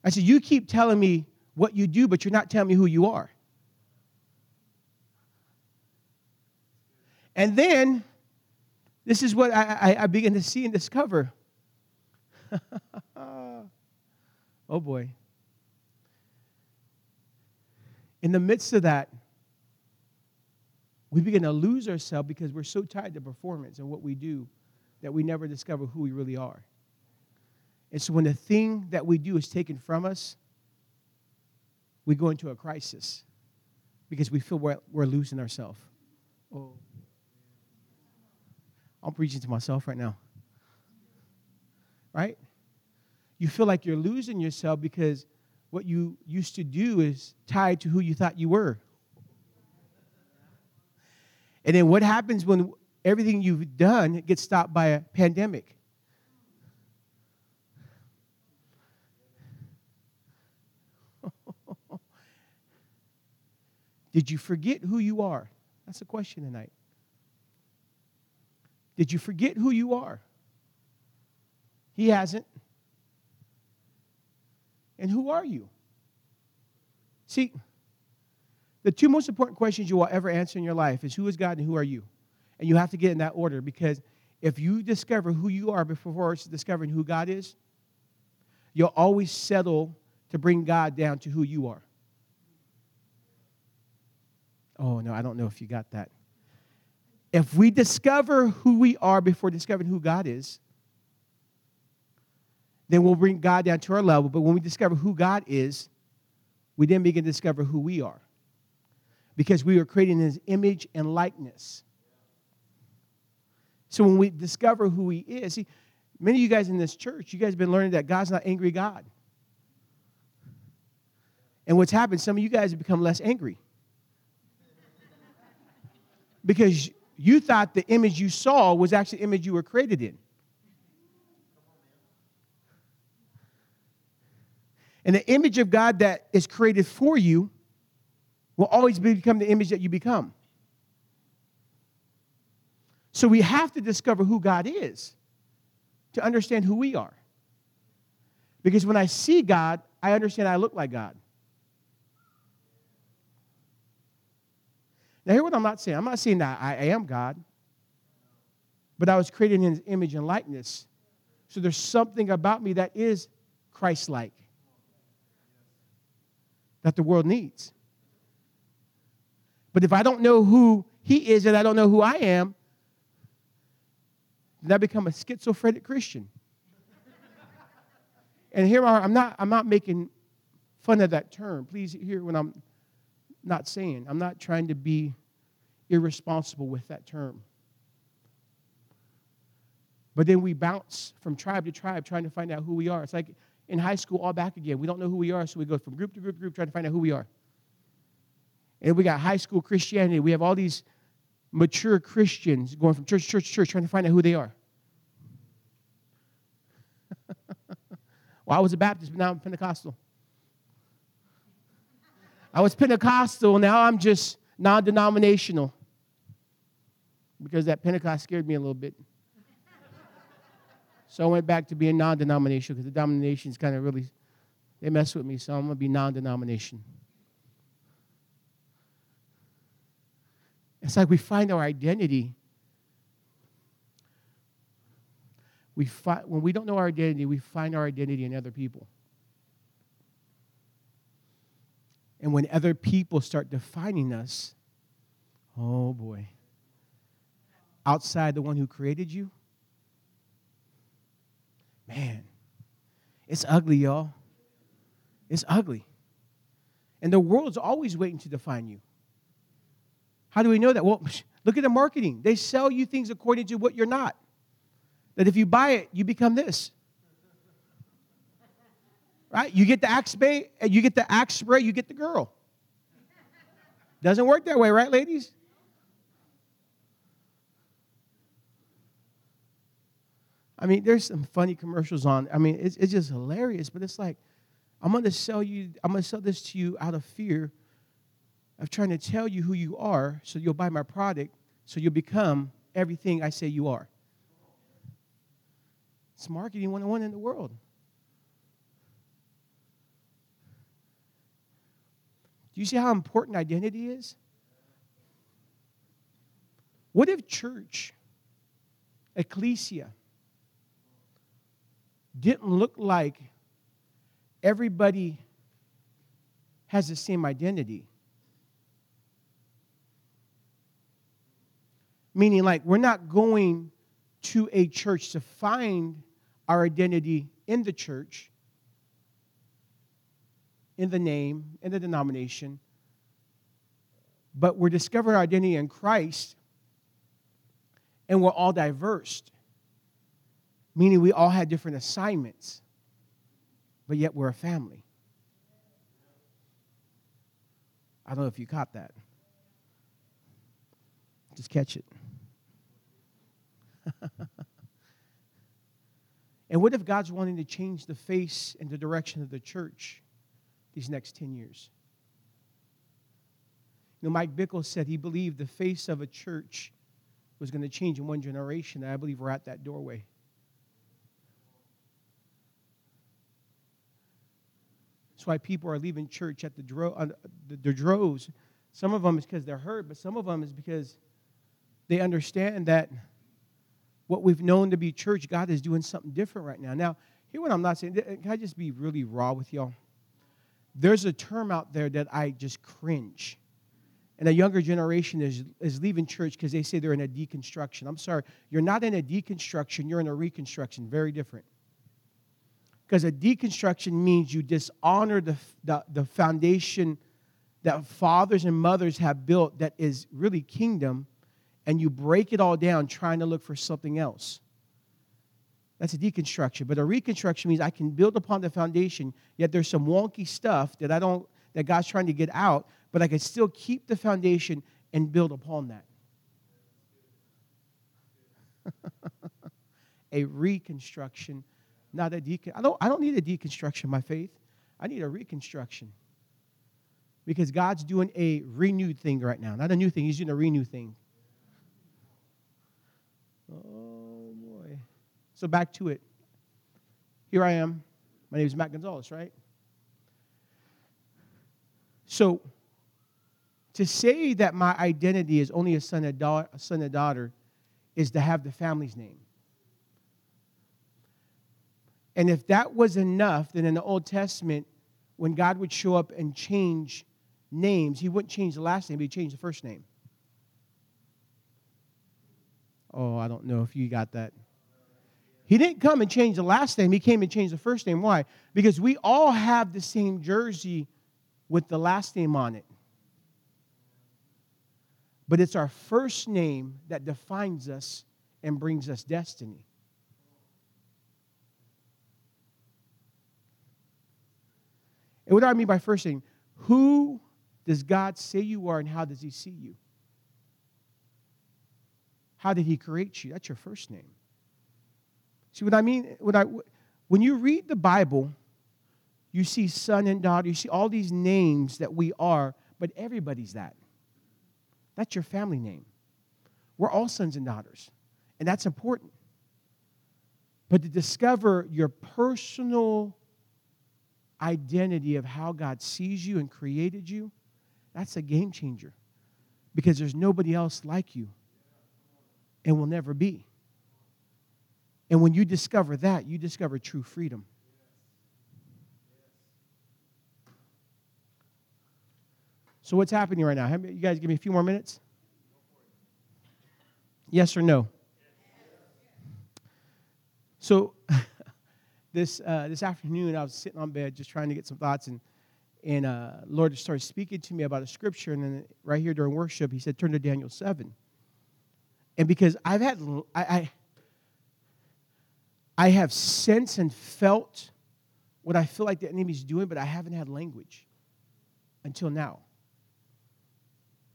I said, You keep telling me what you do, but you're not telling me who you are. And then, this is what I, I, I begin to see and discover. oh boy. In the midst of that, we begin to lose ourselves because we're so tied to performance and what we do that we never discover who we really are. And so when the thing that we do is taken from us, we go into a crisis because we feel we're, we're losing ourselves. Oh. I'm preaching to myself right now. Right? You feel like you're losing yourself because what you used to do is tied to who you thought you were. And then what happens when everything you've done gets stopped by a pandemic? Did you forget who you are? That's the question tonight. Did you forget who you are? He hasn't. And who are you? See, the two most important questions you will ever answer in your life is who is God and who are you? And you have to get in that order because if you discover who you are before discovering who God is, you'll always settle to bring God down to who you are. Oh, no, I don't know if you got that. If we discover who we are before discovering who God is, then we'll bring God down to our level. But when we discover who God is, we then begin to discover who we are. Because we are created in his image and likeness. So when we discover who he is, see, many of you guys in this church, you guys have been learning that God's not angry God. And what's happened, some of you guys have become less angry. Because you thought the image you saw was actually the image you were created in. And the image of God that is created for you will always become the image that you become. So we have to discover who God is to understand who we are. Because when I see God, I understand I look like God. Now, hear what I'm not saying. I'm not saying that I am God, but I was created in His image and likeness. So there's something about me that is Christ like that the world needs. But if I don't know who He is and I don't know who I am, then I become a schizophrenic Christian. and here I'm not, I'm not making fun of that term. Please hear what I'm not saying. I'm not trying to be irresponsible with that term. But then we bounce from tribe to tribe trying to find out who we are. It's like in high school, all back again. We don't know who we are, so we go from group to group to group trying to find out who we are. And we got high school Christianity. We have all these mature Christians going from church to church to church trying to find out who they are. well, I was a Baptist, but now I'm Pentecostal. I was Pentecostal, now I'm just non denominational because that Pentecost scared me a little bit. So I went back to being non denominational because the denominations kind of really they mess with me, so I'm going to be non denomination. It's like we find our identity. We find, when we don't know our identity, we find our identity in other people. And when other people start defining us, oh boy, outside the one who created you, man, It's ugly, y'all. It's ugly. And the world's always waiting to define you. How do we know that? Well, look at the marketing. They sell you things according to what you're not. That if you buy it, you become this. Right? You get the axe spray, you get the axe spray, you get the girl. Doesn't work that way, right, ladies? I mean, there's some funny commercials on. I mean, it's, it's just hilarious, but it's like, I'm going to sell you, I'm going to sell this to you out of fear of trying to tell you who you are so you'll buy my product so you'll become everything I say you are. It's marketing 101 in the world. Do you see how important identity is? What if church, ecclesia, didn't look like everybody has the same identity? Meaning, like, we're not going to a church to find our identity in the church, in the name, in the denomination, but we're discovering our identity in Christ, and we're all diverse, meaning we all had different assignments, but yet we're a family. I don't know if you caught that. Just catch it. and what if God's wanting to change the face and the direction of the church these next 10 years? You know, Mike Bickle said he believed the face of a church was going to change in one generation, and I believe we're at that doorway. That's why people are leaving church at the, dro- the, the droves. Some of them is because they're hurt, but some of them is because they understand that what we've known to be church, God is doing something different right now. Now, hear what I'm not saying. Can I just be really raw with y'all? There's a term out there that I just cringe. And a younger generation is, is leaving church because they say they're in a deconstruction. I'm sorry, you're not in a deconstruction, you're in a reconstruction. Very different. Because a deconstruction means you dishonor the, the, the foundation that fathers and mothers have built that is really kingdom and you break it all down trying to look for something else. That's a deconstruction. But a reconstruction means I can build upon the foundation, yet there's some wonky stuff that I don't that God's trying to get out, but I can still keep the foundation and build upon that. a reconstruction, not a decon. I don't, I don't need a deconstruction, my faith. I need a reconstruction. Because God's doing a renewed thing right now. Not a new thing, He's doing a renewed thing. Oh boy. So back to it. Here I am. My name is Matt Gonzalez, right? So to say that my identity is only a son and, a son and daughter is to have the family's name. And if that was enough, then in the Old Testament, when God would show up and change names, he wouldn't change the last name, but he'd change the first name. Oh, I don't know if you got that. He didn't come and change the last name, he came and changed the first name. Why? Because we all have the same jersey with the last name on it. But it's our first name that defines us and brings us destiny. And what do I mean by first name? Who does God say you are and how does he see you? How did he create you? That's your first name. See what I mean? When, I, when you read the Bible, you see son and daughter, you see all these names that we are, but everybody's that. That's your family name. We're all sons and daughters, and that's important. But to discover your personal identity of how God sees you and created you, that's a game changer because there's nobody else like you and will never be. And when you discover that, you discover true freedom. So, what's happening right now? You guys give me a few more minutes? Yes or no? So, this uh, this afternoon, I was sitting on bed just trying to get some thoughts, and and uh, Lord just started speaking to me about a scripture, and then right here during worship, He said, "Turn to Daniel 7. And because I've had I, I I have sensed and felt what I feel like the enemy's doing, but I haven't had language until now.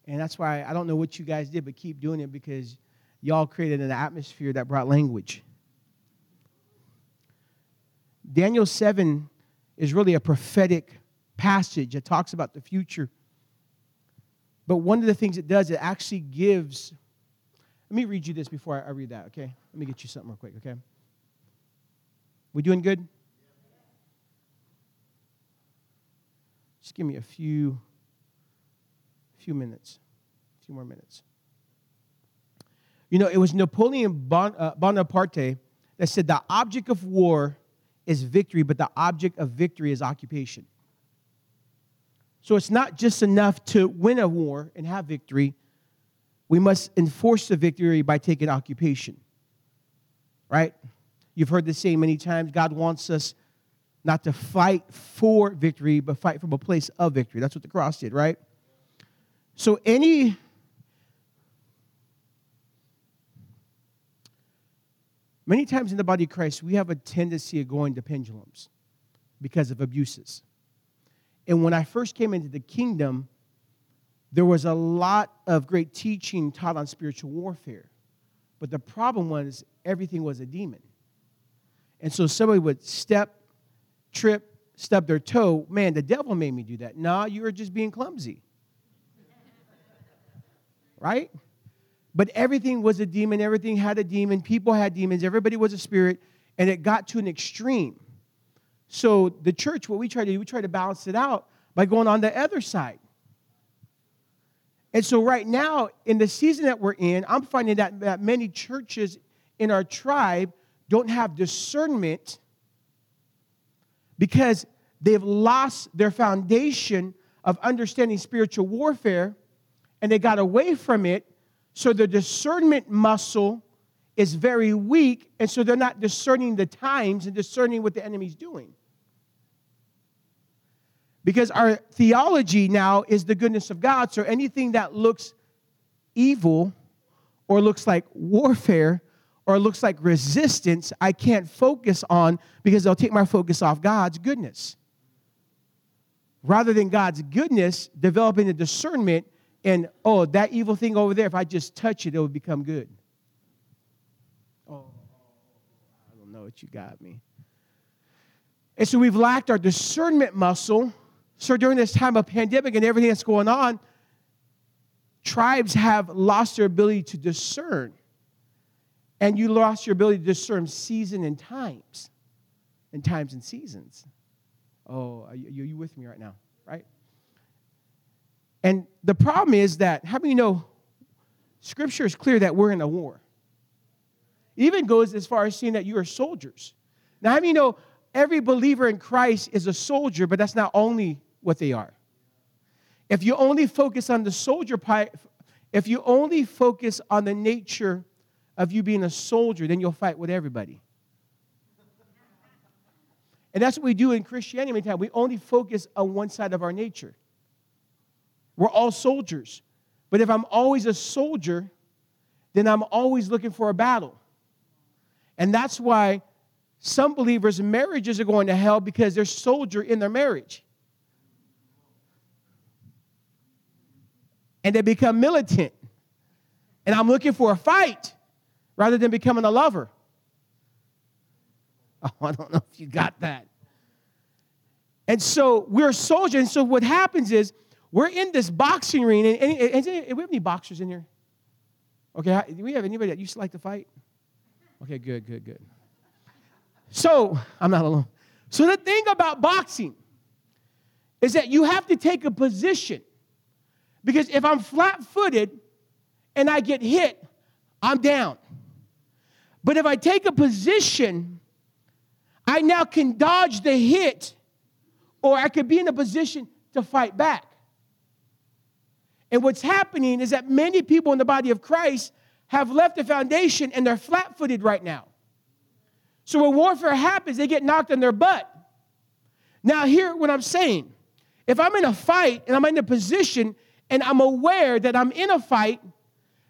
And that's why I don't know what you guys did, but keep doing it because y'all created an atmosphere that brought language. Daniel 7 is really a prophetic passage. It talks about the future. But one of the things it does, it actually gives. Let me read you this before I read that, okay? Let me get you something real quick, okay? We doing good? Just give me a few few minutes, a few more minutes. You know, it was Napoleon uh, Bonaparte that said the object of war is victory, but the object of victory is occupation. So it's not just enough to win a war and have victory. We must enforce the victory by taking occupation. Right? You've heard this saying many times God wants us not to fight for victory, but fight from a place of victory. That's what the cross did, right? So, any many times in the body of Christ, we have a tendency of going to pendulums because of abuses. And when I first came into the kingdom, there was a lot of great teaching taught on spiritual warfare. But the problem was everything was a demon. And so somebody would step, trip, stub their toe. Man, the devil made me do that. Nah, you were just being clumsy right? But everything was a demon, everything had a demon, people had demons, everybody was a spirit, and it got to an extreme. So the church, what we try to do, we try to balance it out by going on the other side. And so right now, in the season that we're in, I'm finding that, that many churches in our tribe don't have discernment because they've lost their foundation of understanding spiritual warfare and they got away from it. So the discernment muscle is very weak, and so they're not discerning the times and discerning what the enemy's doing. Because our theology now is the goodness of God, so anything that looks evil or looks like warfare or looks like resistance, I can't focus on because they'll take my focus off God's goodness. Rather than God's goodness, developing the discernment and oh, that evil thing over there, if I just touch it, it will become good. Oh, I don't know what you got me. And so we've lacked our discernment muscle. So during this time of pandemic and everything that's going on, tribes have lost their ability to discern. And you lost your ability to discern season and times, and times and seasons. Oh, are you, are you with me right now? And the problem is that, how many know scripture is clear that we're in a war? even goes as far as saying that you are soldiers. Now, how many know every believer in Christ is a soldier, but that's not only what they are? If you only focus on the soldier part, if you only focus on the nature of you being a soldier, then you'll fight with everybody. And that's what we do in Christianity many times. We only focus on one side of our nature. We're all soldiers. But if I'm always a soldier, then I'm always looking for a battle. And that's why some believers' marriages are going to hell because they're soldier in their marriage. And they become militant. And I'm looking for a fight rather than becoming a lover. Oh, I don't know if you got that. And so we're soldiers. And so what happens is we're in this boxing ring, and, and, and, and we have any boxers in here? Okay, do we have anybody that used to like to fight? Okay, good, good, good. So, I'm not alone. So, the thing about boxing is that you have to take a position. Because if I'm flat footed and I get hit, I'm down. But if I take a position, I now can dodge the hit, or I could be in a position to fight back. And what's happening is that many people in the body of Christ have left the foundation and they're flat footed right now. So when warfare happens, they get knocked on their butt. Now, hear what I'm saying. If I'm in a fight and I'm in a position and I'm aware that I'm in a fight,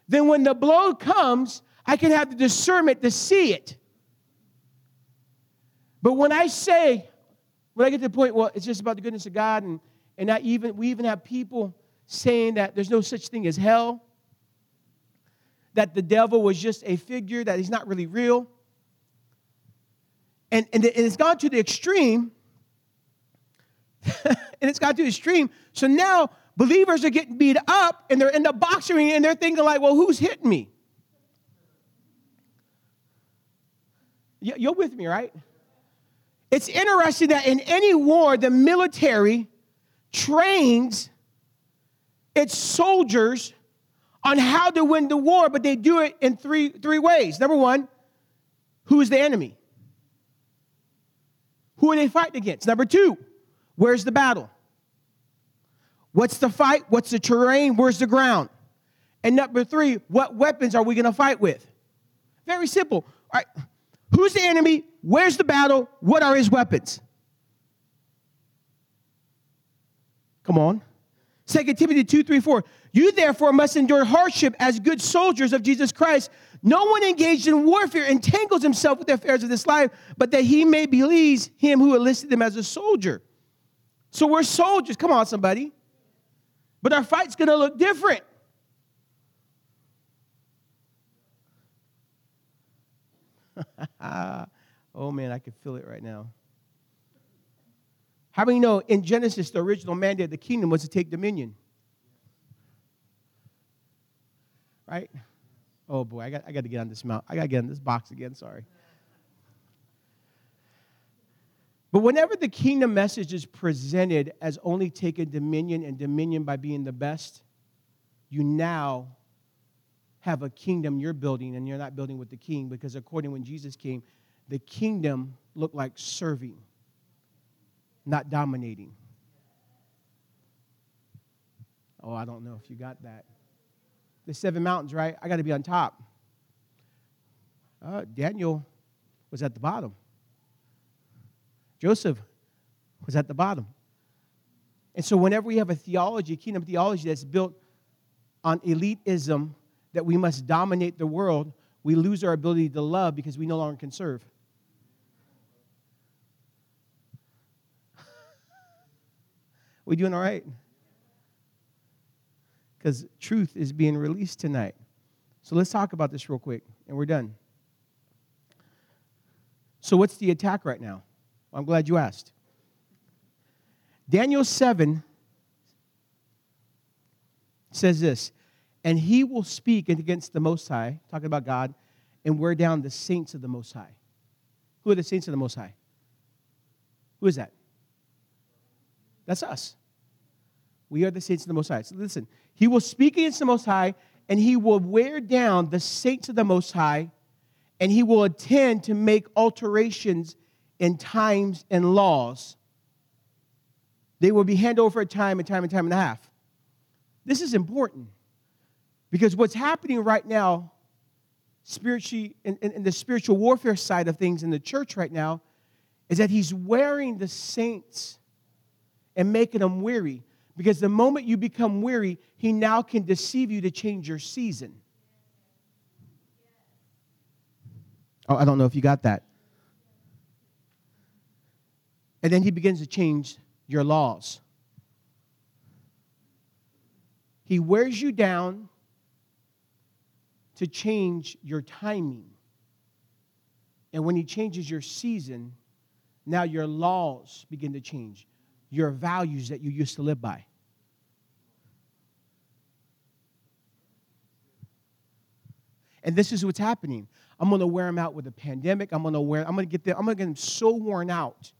then when the blow comes, I can have the discernment to see it. But when I say, when I get to the point, well, it's just about the goodness of God, and, and I even we even have people saying that there's no such thing as hell, that the devil was just a figure, that he's not really real. And, and, it's gone to the extreme. and it's gone to the extreme. So now believers are getting beat up and they're in the boxing ring and they're thinking, like, well, who's hitting me? You're with me, right? It's interesting that in any war, the military trains its soldiers on how to win the war, but they do it in three, three ways. Number one, who is the enemy? Who are they fighting against? Number two, where's the battle? What's the fight? What's the terrain? Where's the ground? And number three, what weapons are we going to fight with? Very simple. All right. Who's the enemy? Where's the battle? What are his weapons? Come on. 2 Timothy 2, 3, 4. You therefore must endure hardship as good soldiers of Jesus Christ. No one engaged in warfare entangles himself with the affairs of this life, but that he may please him who enlisted him as a soldier. So we're soldiers. Come on, somebody. But our fight's going to look different. oh man, I can feel it right now. How many know in Genesis, the original mandate of the kingdom was to take dominion? Right? Oh boy, I got, I got to get on this mount. I got to get on this box again, sorry. But whenever the kingdom message is presented as only taking dominion and dominion by being the best, you now have a kingdom you're building and you're not building with the king because according when Jesus came, the kingdom looked like serving, not dominating. Oh, I don't know if you got that. The seven mountains, right? I got to be on top. Uh, Daniel was at the bottom. Joseph was at the bottom. And so, whenever we have a theology, a kingdom theology that's built on elitism that we must dominate the world, we lose our ability to love because we no longer can serve. We doing all right? Because truth is being released tonight. So let's talk about this real quick, and we're done. So, what's the attack right now? I'm glad you asked. Daniel 7 says this and he will speak against the Most High, talking about God, and wear down the saints of the Most High. Who are the saints of the Most High? Who is that? That's us. We are the saints of the Most High. So listen, he will speak against the Most High, and he will wear down the saints of the Most High, and he will attend to make alterations in times and laws. They will be handed over a time and time and time and a half. This is important because what's happening right now, spiritually, in, in, in, the spiritual warfare side of things in the church right now, is that he's wearing the saints and making them weary. Because the moment you become weary, he now can deceive you to change your season. Oh, I don't know if you got that. And then he begins to change your laws. He wears you down to change your timing. And when He changes your season, now your laws begin to change, your values that you used to live by. And this is what's happening. I'm to wear them out with the pandemic. I'm to wear. I'm to get them. I'm to get them so worn out.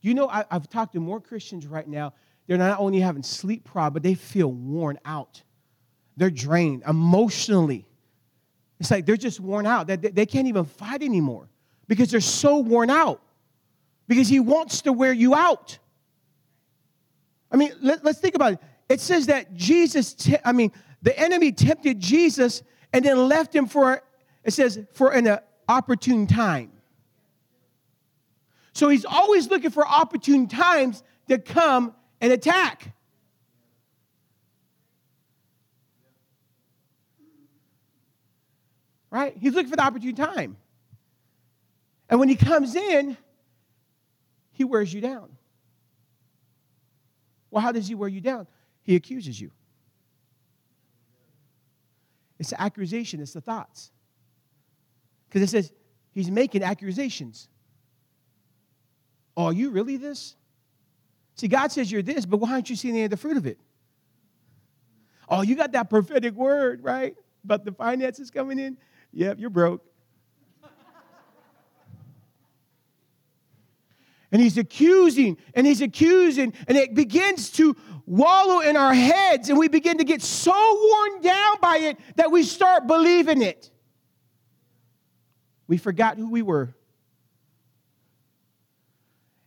You know, I, have talked to more Christians right now. They're not only having sleep problems, but they feel worn out. They're drained emotionally. It's like they're just worn out. They, they can't even fight anymore because they're so worn out. Because he wants to wear you out. I mean, let, us think about it. It says that Jesus, te- I mean, the enemy tempted Jesus and then left him for, it says, for an uh, opportune time. So he's always looking for opportune times to come and attack. Right? He's looking for the opportune time. And when he comes in, he wears you down. Well, how does he wear you down? He accuses you. It's the accusation, it's the thoughts. Because it says he's making accusations. Oh, are you really this? See, God says you're this, but why aren't you seeing any of the fruit of it? Oh, you got that prophetic word, right? But the finances coming in. Yep, you're broke. And he's accusing and he's accusing, and it begins to wallow in our heads, and we begin to get so worn down by it that we start believing it. We forgot who we were.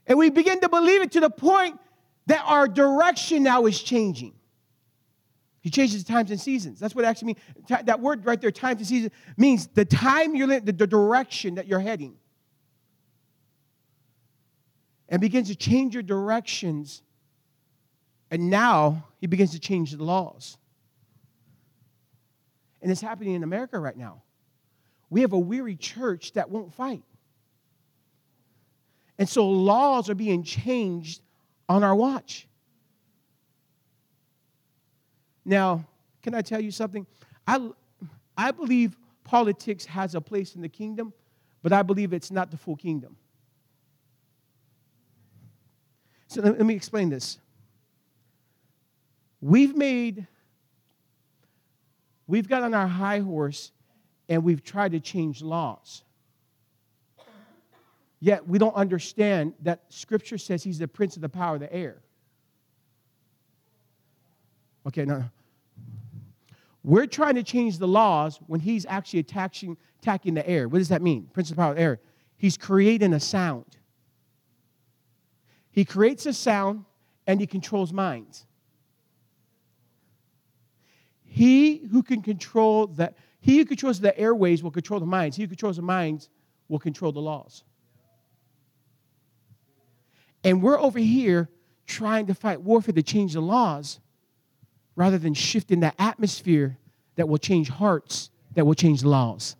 And we begin to believe it to the point that our direction now is changing. He changes times and seasons. That's what actually means. That word right there, times and seasons, means the time you're in, the direction that you're heading and begins to change your directions. And now he begins to change the laws. And it's happening in America right now. We have a weary church that won't fight. And so laws are being changed on our watch. Now, can I tell you something? I, I believe politics has a place in the kingdom, but I believe it's not the full kingdom. So let, me explain this. We've made, we've got on our high horse and we've tried to change laws. Yet we don't understand that Scripture says he's the prince of the power of the air. Okay, no. We're trying to change the laws when he's actually attacking, attacking the air. What does that mean? Prince of the power of the air. He's creating a sound. He creates a sound and he controls minds. He who can control that, he who controls the airways will control the minds. He who controls the minds will control the laws. And we're over here trying to fight warfare to change the laws rather than shifting the atmosphere that will change hearts, that will change laws.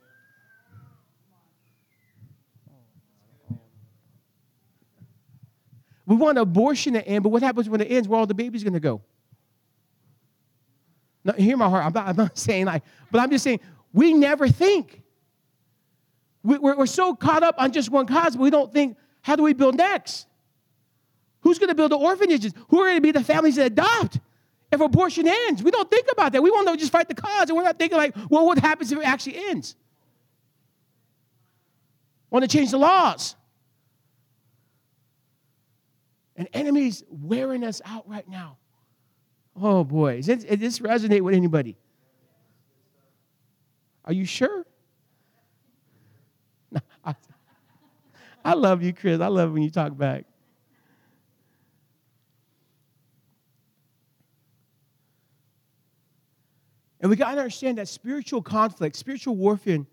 We want abortion to end, but what happens when it ends? Where all the babies going to go? Now, hear my heart. I'm not, I'm not, saying like, but I'm just saying we never think. We, we're, we're so caught up on just one cause, but we don't think, how do we build next? Who's going to build the orphanages? Who are going to be the families that adopt if abortion ends? We don't think about that. We want to just fight the cause, and we're not thinking like, well, what happens if it actually ends? Want to change the laws? An enemy's wearing us out right now. Oh boy, does, this resonate with anybody? Are you sure? I, I love you, Chris. I love when you talk back. And we got to understand that spiritual conflict, spiritual warfare,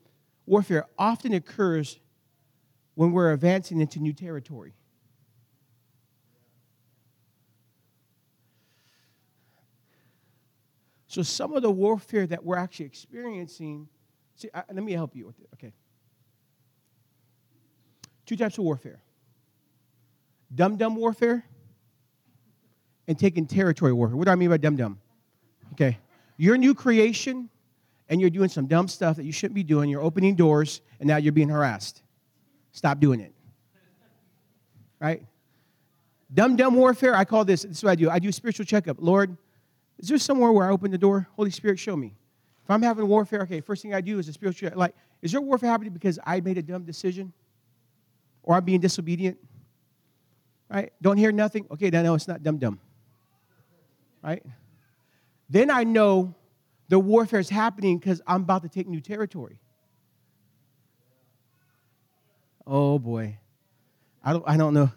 warfare often occurs when we're advancing into new territory. So some of the warfare that we're actually experiencing, see, I, let me help you with it. Okay. Two types of warfare dumb dumb warfare and taking territory warfare. What do I mean by dumb dumb? Okay. You're a new creation and you're doing some dumb stuff that you shouldn't be doing. You're opening doors and now you're being harassed. Stop doing it. Right? Dumb dumb warfare, I call this, this is what I do. I do spiritual checkup. Lord, is there somewhere where I open the door? Holy Spirit, show me. If I'm having warfare, okay, first thing I do is a spiritual, like, is there warfare happening because I made a dumb decision? Or I'm being disobedient? Right? Don't hear nothing? Okay, then no, it's not dumb dumb. Right? Then I know the warfare is happening because I'm about to take new territory. Oh boy. I don't, I don't know.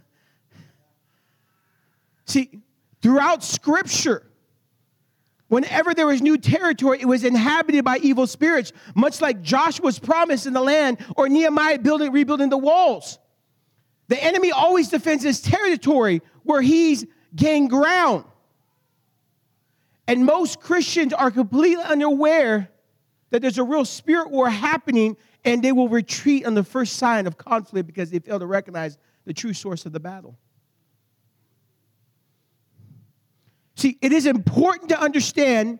See, throughout Scripture, Whenever there was new territory, it was inhabited by evil spirits, much like Joshua's promise in the land or Nehemiah building, rebuilding the walls. The enemy always defends his territory where he's gained ground. And most Christians are completely unaware that there's a real spirit war happening and they will retreat on the first sign of conflict because they fail to recognize the true source of the battle. See, it is important to understand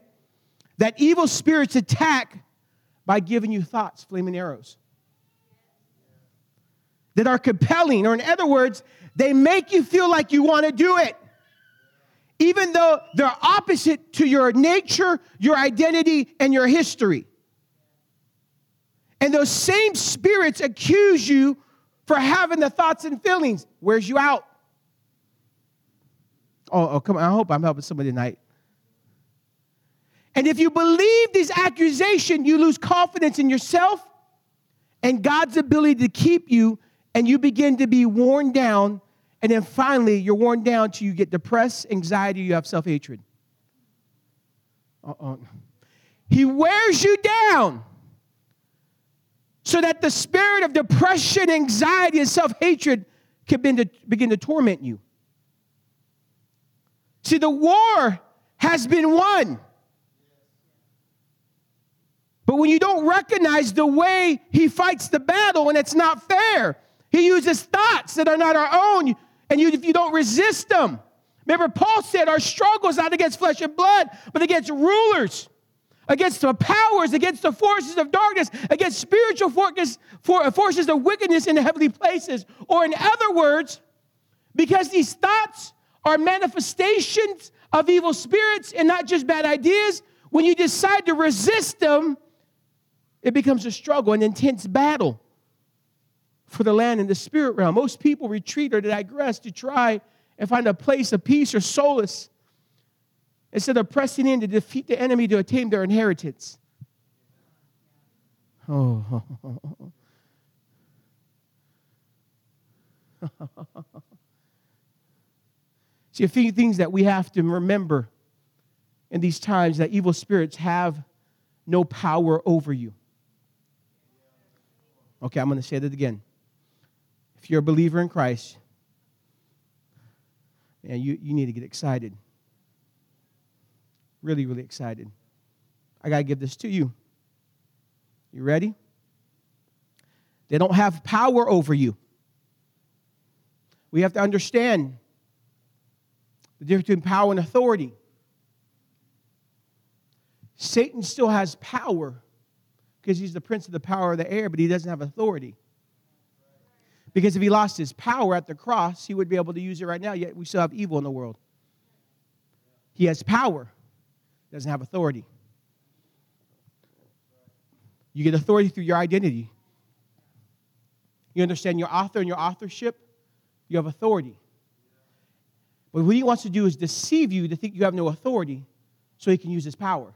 that evil spirits attack by giving you thoughts, flaming arrows, that are compelling, or in other words, they make you feel like you want to do it. Even though they're opposite to your nature, your identity, and your history. And those same spirits accuse you for having the thoughts and feelings. Wears you out. Oh, oh, come on. I hope I'm helping somebody tonight. And if you believe these accusations, you lose confidence in yourself and God's ability to keep you, and you begin to be worn down. And then finally, you're worn down till you get depressed, anxiety, you have self hatred. Uh-uh. He wears you down so that the spirit of depression, anxiety, and self hatred can begin to, begin to torment you. See, the war has been won. But when you don't recognize the way he fights the battle and it's not fair, he uses thoughts that are not our own, and you, if you don't resist them. Remember, Paul said our struggle is not against flesh and blood, but against rulers, against the powers, against the forces of darkness, against spiritual forces of wickedness in the heavenly places. Or, in other words, because these thoughts are manifestations of evil spirits and not just bad ideas, when you decide to resist them, it becomes a struggle, an intense battle for the land and the spirit realm. Most people retreat or digress to try and find a place of peace or solace instead of pressing in to defeat the enemy to attain their inheritance. Oh. See, a few things that we have to remember in these times that evil spirits have no power over you. Okay, I'm going to say that again. If you're a believer in Christ, man, you, you need to get excited. Really, really excited. I got to give this to you. You ready? They don't have power over you. We have to understand the difference between power and authority. Satan still has power because he's the prince of the power of the air, but he doesn't have authority. Because if he lost his power at the cross, he would be able to use it right now, yet we still have evil in the world. He has power, doesn't have authority. You get authority through your identity. You understand your author and your authorship, you have authority. But what he wants to do is deceive you to think you have no authority so he can use his power.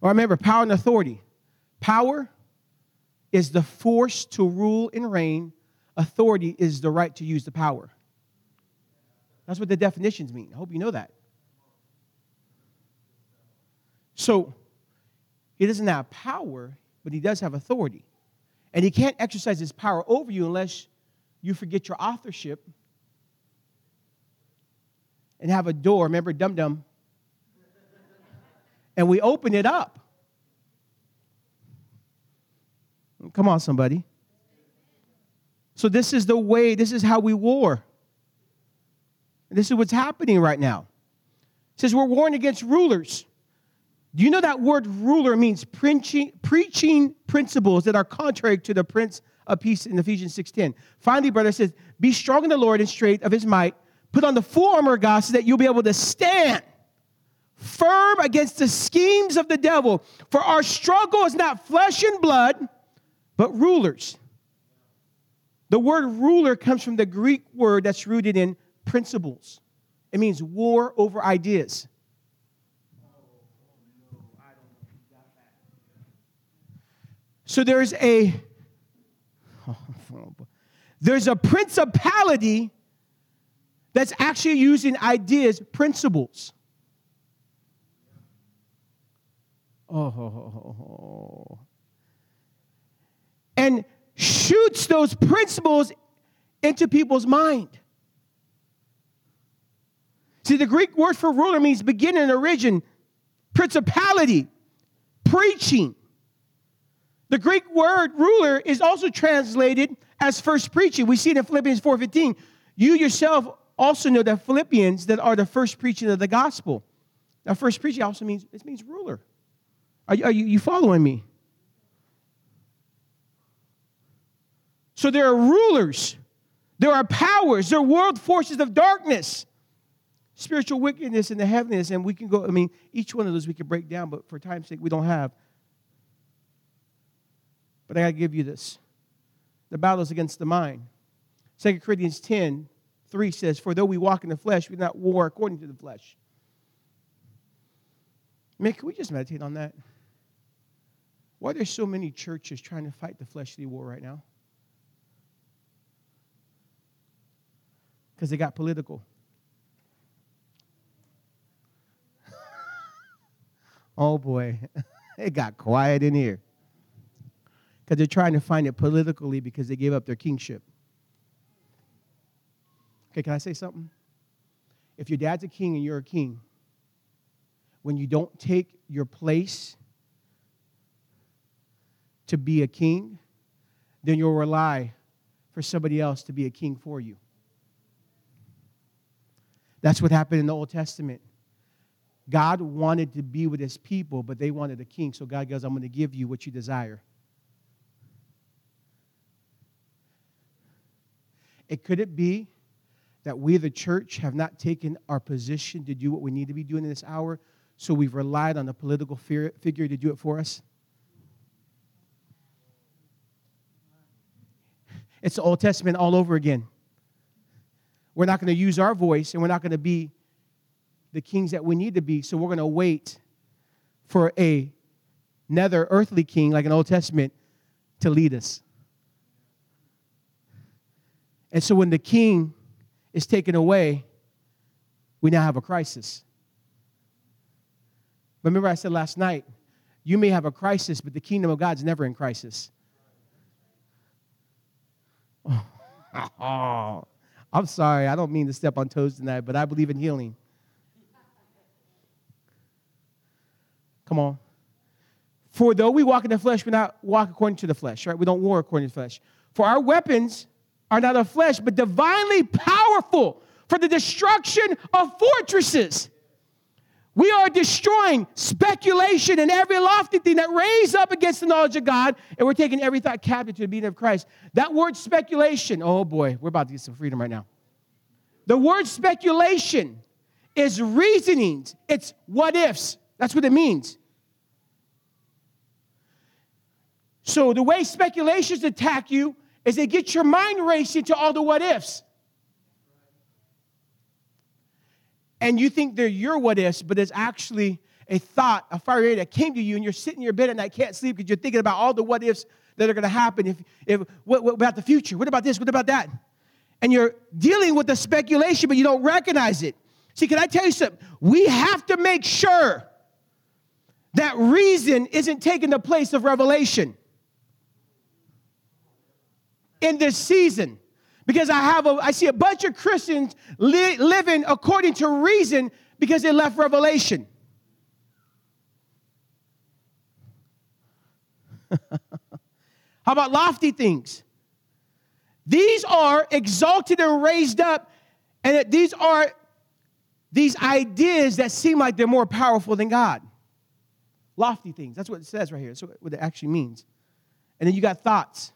Or remember, power and authority. Power is the force to rule and reign, authority is the right to use the power. That's what the definitions mean. I hope you know that. So, he doesn't have power, but he does have authority. And he can't exercise his power over you unless you forget your authorship and have a door. Remember, dum dum? And we open it up. Come on, somebody. So, this is the way, this is how we war. This is what's happening right now. It says we're warring against rulers. Do you know that word ruler means preaching, preaching principles that are contrary to the Prince of Peace in Ephesians 6.10? Finally, brother says, be strong in the Lord and straight of his might. Put on the full armor of God so that you'll be able to stand firm against the schemes of the devil. For our struggle is not flesh and blood, but rulers. The word ruler comes from the Greek word that's rooted in principles. It means war over ideas. So there's a there's a principality that's actually using ideas, principles. Oh, and shoots those principles into people's mind. See, the Greek word for ruler means beginning, and origin, principality, preaching. The Greek word ruler is also translated as first preaching. We see it in Philippians 4:15. You yourself also know that Philippians that are the first preaching of the gospel. Now, first preaching also means it means ruler. Are, you, are you, you following me? So there are rulers, there are powers, there are world forces of darkness, spiritual wickedness in the heavens, and we can go. I mean, each one of those we can break down, but for time's sake, we don't have. But I gotta give you this: the battle is against the mind. 2 Corinthians 10, 3 says, For though we walk in the flesh, we do not war according to the flesh. Man, can we just meditate on that? Why are there so many churches trying to fight the fleshly war right now? Because they got political. oh boy, it got quiet in here. Because they're trying to find it politically because they gave up their kingship. Okay, can I say something? If your dad's a king and you're a king, when you don't take your place to be a king, then you'll rely for somebody else to be a king for you. That's what happened in the Old Testament. God wanted to be with his people, but they wanted a king. So God goes, I'm going to give you what you desire. It could it be that we, the church, have not taken our position to do what we need to be doing in this hour, so we've relied on a political figure to do it for us? It's the Old Testament all over again. We're not going to use our voice and we're not going to be the kings that we need to be, so we're going to wait for a another earthly king like an Old Testament to lead us. And so when the king is taken away, we now have a crisis. Remember, I said last night, you may have a crisis, but the kingdom of God's never in crisis. Oh, I'm sorry, I don't mean to step on toes tonight, but I believe in healing. Come on. For though we walk in the flesh, we not walk according to the flesh, right? We don't war according to the flesh. For our weapons are not of flesh, but divinely powerful for the destruction of fortresses. We are destroying speculation and every lofty thing that raised up against the knowledge of God, and we're taking every thought captive to the being of Christ. That word speculation, oh boy, we're about to get some freedom right now. The word speculation is reasonings, it's what ifs. That's what it means. So the way speculations attack you is they get your mind racing to all the what ifs. And you think they're your what ifs, but it's actually a thought, a fire that came to you, and you're sitting in your bed at night, can't sleep because you're thinking about all the what ifs that are going to happen. If, if what, what about the future? What about this? What about that? And you're dealing with the speculation, but you don't recognize it. See, can I tell you something? We have to make sure that reason isn't taking the place of revelation in this season because I have a, I see a bunch of Christians li- living according to reason because they left revelation. How about lofty things? These are exalted and raised up, and these are these ideas that seem like they're more powerful than God. Lofty things. That's what it says right here. That's what it actually means. And then you got thoughts.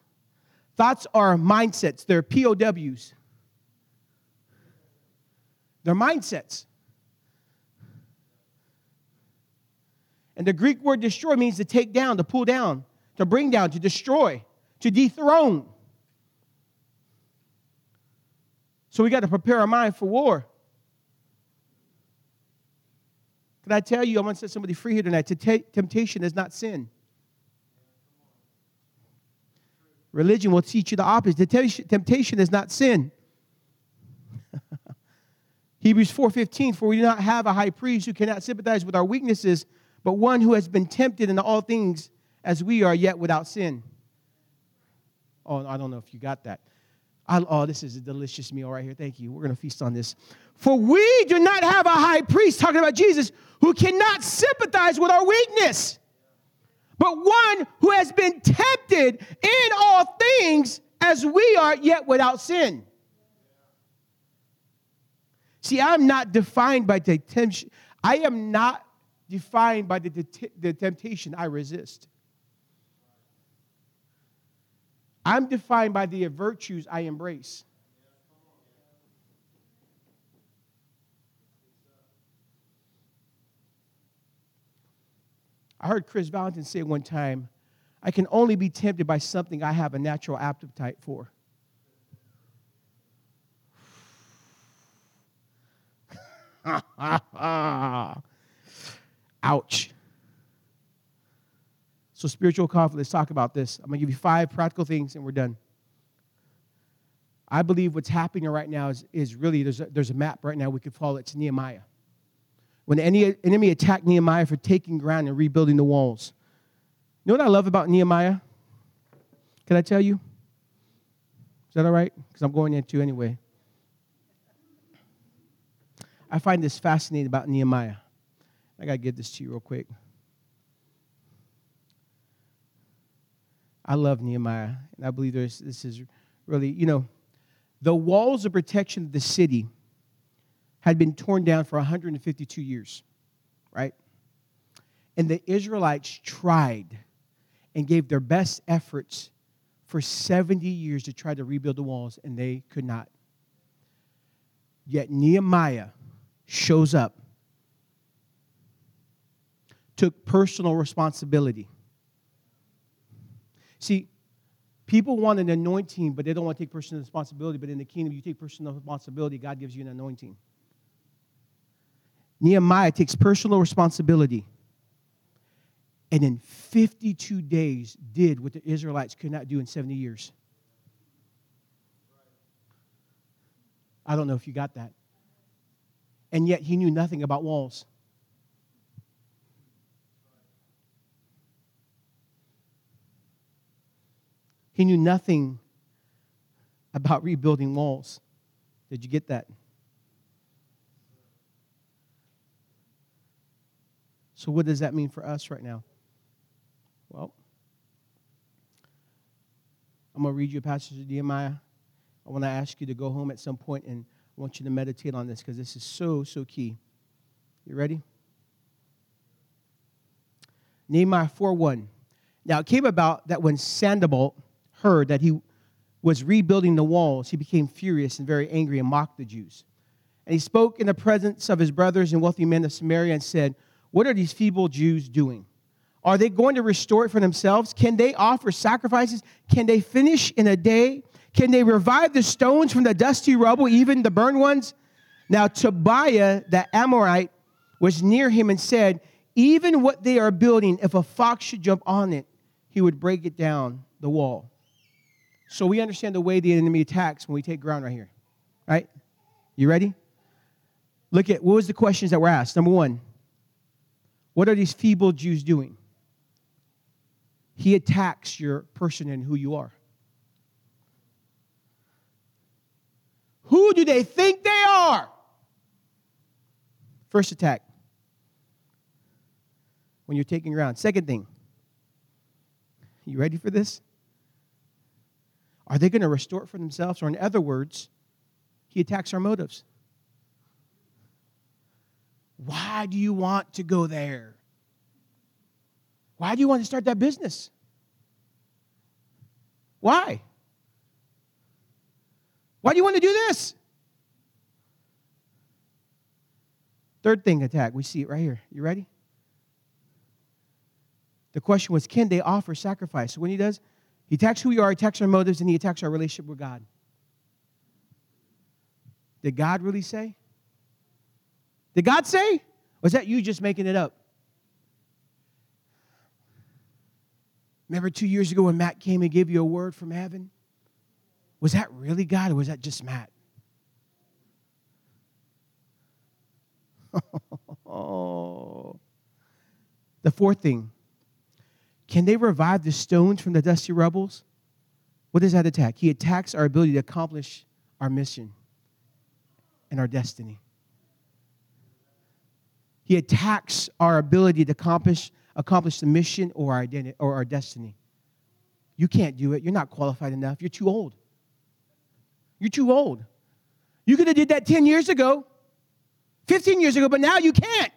Thoughts are mindsets, they're POWs. They're mindsets. And the Greek word destroy means to take down, to pull down, to bring down, to destroy, to dethrone. So we got to prepare our mind for war. Can I tell you, I want to set somebody free here tonight. Temptation is not sin. Religion will teach you the opposite. Temptation is not sin. Hebrews 4:15 for we do not have a high priest who cannot sympathize with our weaknesses but one who has been tempted in all things as we are yet without sin. Oh, I don't know if you got that. I, oh, this is a delicious meal right here. Thank you. We're going to feast on this. For we do not have a high priest, talking about Jesus, who cannot sympathize with our weakness, but one who has been tempted in all things as we are, yet without sin. See, I'm not defined by the temptation. I am not defined by the, the, the temptation I resist. I'm defined by the virtues I embrace. I heard Chris Valentin say one time, I can only be tempted by something I have a natural appetite for. Ouch. So, spiritual conflict, let's talk about this. I'm going to give you five practical things and we're done. I believe what's happening right now is, is really there's a, there's a map right now we could follow. It's Nehemiah. When the enemy attacked Nehemiah for taking ground and rebuilding the walls. You know what I love about Nehemiah? Can I tell you? Is that all right? Because I'm going into anyway. I find this fascinating about Nehemiah. I got to give this to you real quick. I love Nehemiah, and I believe this is really, you know, the walls of protection of the city had been torn down for 152 years, right? And the Israelites tried and gave their best efforts for 70 years to try to rebuild the walls, and they could not. Yet Nehemiah shows up, took personal responsibility. See, people want an anointing, but they don't want to take personal responsibility. But in the kingdom, you take personal responsibility, God gives you an anointing. Nehemiah takes personal responsibility and in 52 days did what the Israelites could not do in 70 years. I don't know if you got that and yet he knew nothing about walls. He knew nothing about rebuilding walls. Did you get that? So, what does that mean for us right now? Well, I'm going to read you a passage of Nehemiah. I want to ask you to go home at some point and I want you to meditate on this because this is so, so key. You ready? Nehemiah 4 1. Now it came about that when Sanballat heard that he was rebuilding the walls, he became furious and very angry and mocked the Jews. And he spoke in the presence of his brothers and wealthy men of Samaria and said, What are these feeble Jews doing? Are they going to restore it for themselves? Can they offer sacrifices? Can they finish in a day? Can they revive the stones from the dusty rubble, even the burned ones? Now, Tobiah, the Amorite, was near him and said, Even what they are building, if a fox should jump on it, he would break it down the wall. So we understand the way the enemy attacks when we take ground right here. Right? You ready? Look at what was the questions that were asked. Number one, what are these feeble Jews doing? He attacks your person and who you are. Who do they think they are? First attack. When you're taking ground. Second thing. You ready for this? Are they going to restore it for themselves? Or, in other words, he attacks our motives. Why do you want to go there? Why do you want to start that business? Why? Why do you want to do this? Third thing attack, we see it right here. You ready? The question was, can they offer sacrifice? So when he does, he attacks who we are, attacks our motives, and he attacks our relationship with God. Did God really say? Did God say? Or was that you just making it up? Remember two years ago when Matt came and gave you a word from heaven? Was that really God or was that just Matt? The fourth thing can they revive the stones from the dusty rebels? What does that attack? He attacks our ability to accomplish our mission and our destiny. He attacks our ability to accomplish, accomplish the mission or our, identity, or our destiny. You can't do it. You're not qualified enough. You're too old. You're too old. You could have did that 10 years ago, 15 years ago, but now you can't.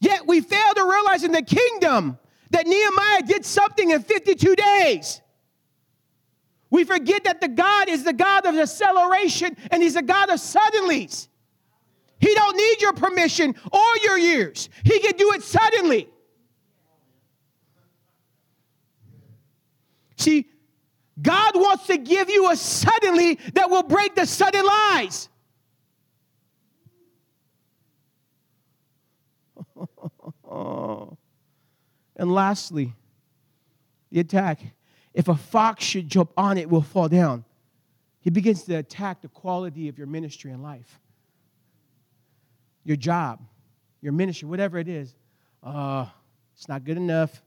Yet we fail to realize in the kingdom that Nehemiah did something in 52 days. We forget that the God is the God of acceleration and he's a God of suddenlies. He don't need your permission or your years. He can do it suddenly. See, God wants to give you a suddenly that will break the sudden lies. and lastly, the attack. If a fox should jump on it, will fall down. He begins to attack the quality of your ministry and life, your job, your ministry, whatever it is. Uh, it's not good enough.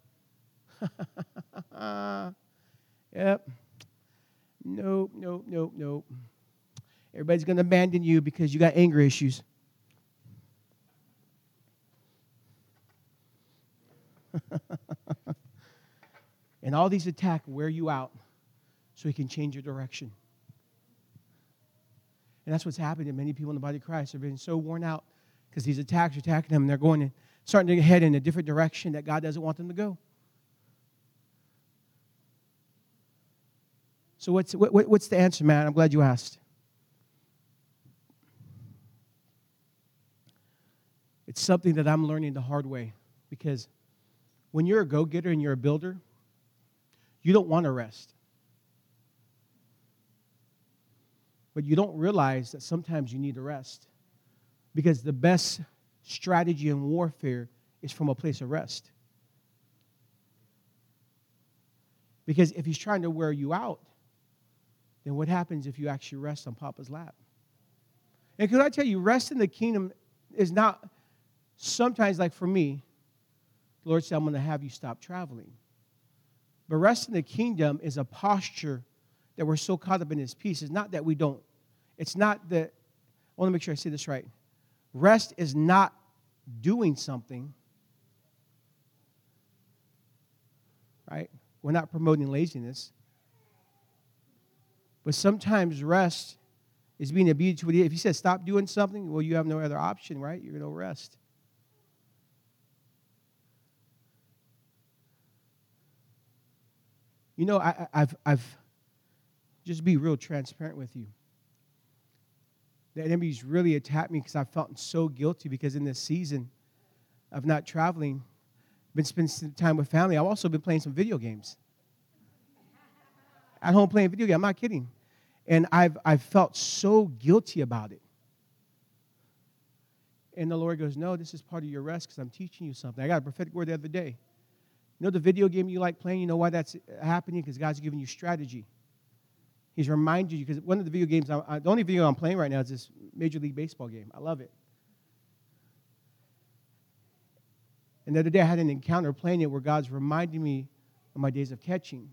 Yep. Nope, nope, nope, nope. Everybody's going to abandon you because you got anger issues. and all these attacks wear you out so he can change your direction. And that's what's happened to many people in the body of Christ. They're being so worn out because these attacks are attacking them and they're going in, starting to head in a different direction that God doesn't want them to go. So, what's, what, what's the answer, man? I'm glad you asked. It's something that I'm learning the hard way because when you're a go getter and you're a builder, you don't want to rest. But you don't realize that sometimes you need to rest because the best strategy in warfare is from a place of rest. Because if he's trying to wear you out, then what happens if you actually rest on Papa's lap? And could I tell you, rest in the kingdom is not sometimes like for me, the Lord said, I'm going to have you stop traveling. But rest in the kingdom is a posture that we're so caught up in his peace. It's not that we don't, it's not that, I want to make sure I say this right. Rest is not doing something, right? We're not promoting laziness. But sometimes rest is being what if he says stop doing something, well, you have no other option, right? You're going to rest. You know, I, have I've just be real transparent with you. The enemy's really attacked me because I felt so guilty because in this season of not traveling, been spending time with family. I've also been playing some video games. At home playing video games. I'm not kidding. And I've, I've felt so guilty about it. And the Lord goes, No, this is part of your rest because I'm teaching you something. I got a prophetic word the other day. You know the video game you like playing? You know why that's happening? Because God's giving you strategy. He's reminding you, because one of the video games, I, the only video I'm playing right now is this Major League Baseball game. I love it. And the other day I had an encounter playing it where God's reminding me of my days of catching.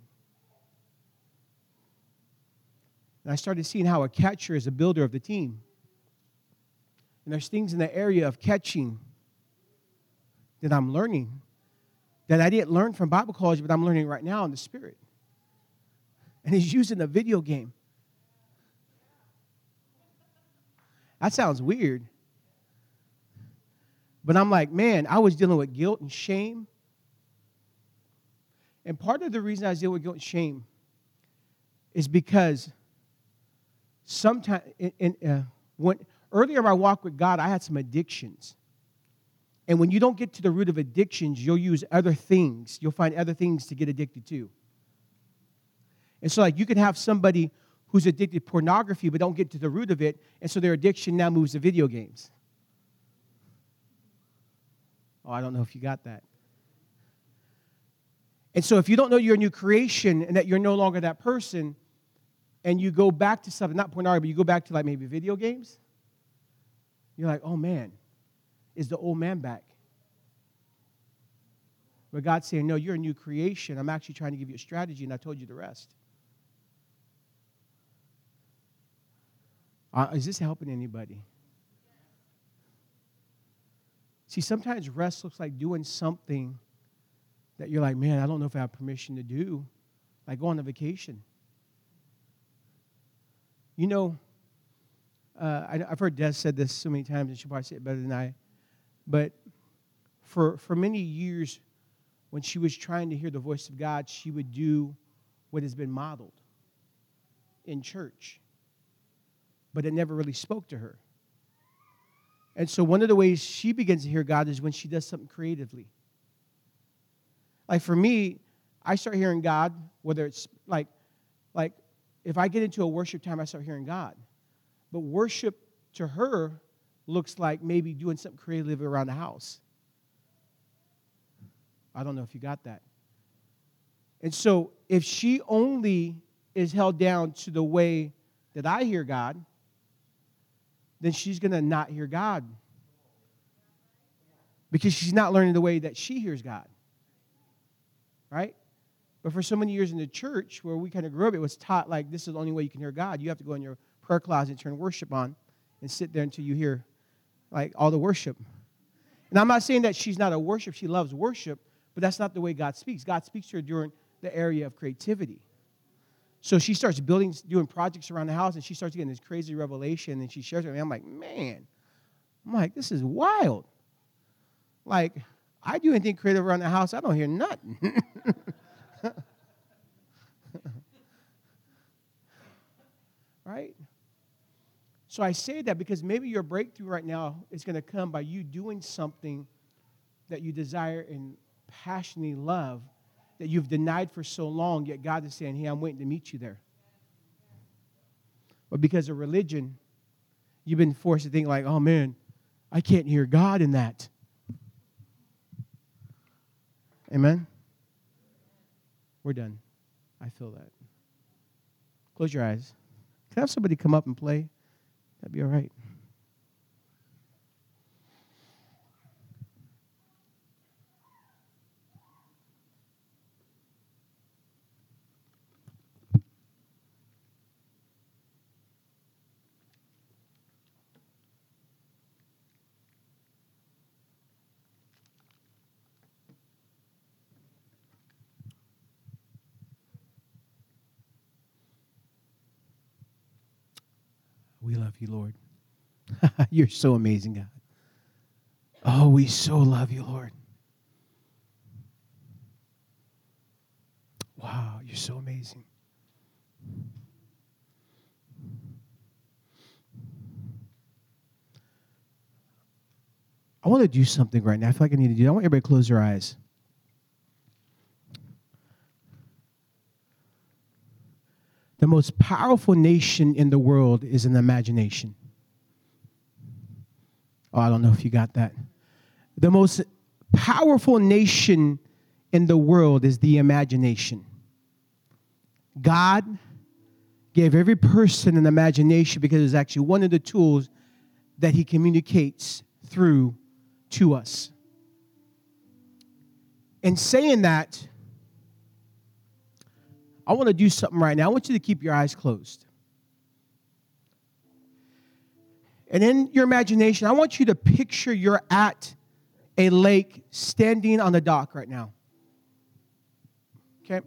And I started seeing how a catcher is a builder of the team. And there's things in the area of catching that I'm learning that I didn't learn from Bible college, but I'm learning right now in the Spirit. And he's using a video game. That sounds weird. But I'm like, man, I was dealing with guilt and shame. And part of the reason I was dealing with guilt and shame is because sometimes in, in, uh, when earlier in my walk with God, I had some addictions. And when you don't get to the root of addictions, you'll use other things. You'll find other things to get addicted to. And so, like, you can have somebody who's addicted to pornography but don't get to the root of it, and so their addiction now moves to video games. Oh, I don't know if you got that. And so, if you don't know you're a new creation and that you're no longer that person, and you go back to something, not pornography, but you go back to like maybe video games, you're like, oh man, is the old man back? But God's saying, no, you're a new creation. I'm actually trying to give you a strategy, and I told you the rest. Uh, is this helping anybody? See, sometimes rest looks like doing something that you're like, man, I don't know if I have permission to do, like go on a vacation. You know, uh, I, have heard Des said this so many times, and she probably say it better than I. But for, for many years, when she was trying to hear the voice of God, she would do what has been modeled in church. But it never really spoke to her. And so, one of the ways she begins to hear God is when she does something creatively. Like for me, I start hearing God, whether it's like, like if I get into a worship time, I start hearing God. But worship to her looks like maybe doing something creative around the house. I don't know if you got that. And so if she only is held down to the way that I hear God, then she's going to not hear God. Because she's not learning the way that she hears God. Right? But for so many years in the church where we kind of grew up, it was taught like this is the only way you can hear God. You have to go in your prayer closet, and turn worship on, and sit there until you hear like all the worship. And I'm not saying that she's not a worship, she loves worship, but that's not the way God speaks. God speaks to her during the area of creativity. So she starts building, doing projects around the house, and she starts getting this crazy revelation, and she shares it with me. I'm like, man, I'm like, this is wild. Like, I do anything creative around the house, I don't hear nothing. right? So I say that because maybe your breakthrough right now is going to come by you doing something that you desire and passionately love that you've denied for so long, yet God is saying, Hey, I'm waiting to meet you there. But because of religion, you've been forced to think, like, oh man, I can't hear God in that. Amen? We're done. I feel that. Close your eyes. Can I have somebody come up and play? That'd be all right. You, Lord. You're so amazing, God. Oh, we so love you, Lord. Wow, you're so amazing. I want to do something right now. I feel like I need to do. I want everybody to close their eyes. The most powerful nation in the world is an imagination. Oh, I don't know if you got that. The most powerful nation in the world is the imagination. God gave every person an imagination because it's actually one of the tools that He communicates through to us. In saying that, I want to do something right now. I want you to keep your eyes closed. And in your imagination, I want you to picture you're at a lake standing on the dock right now. Okay?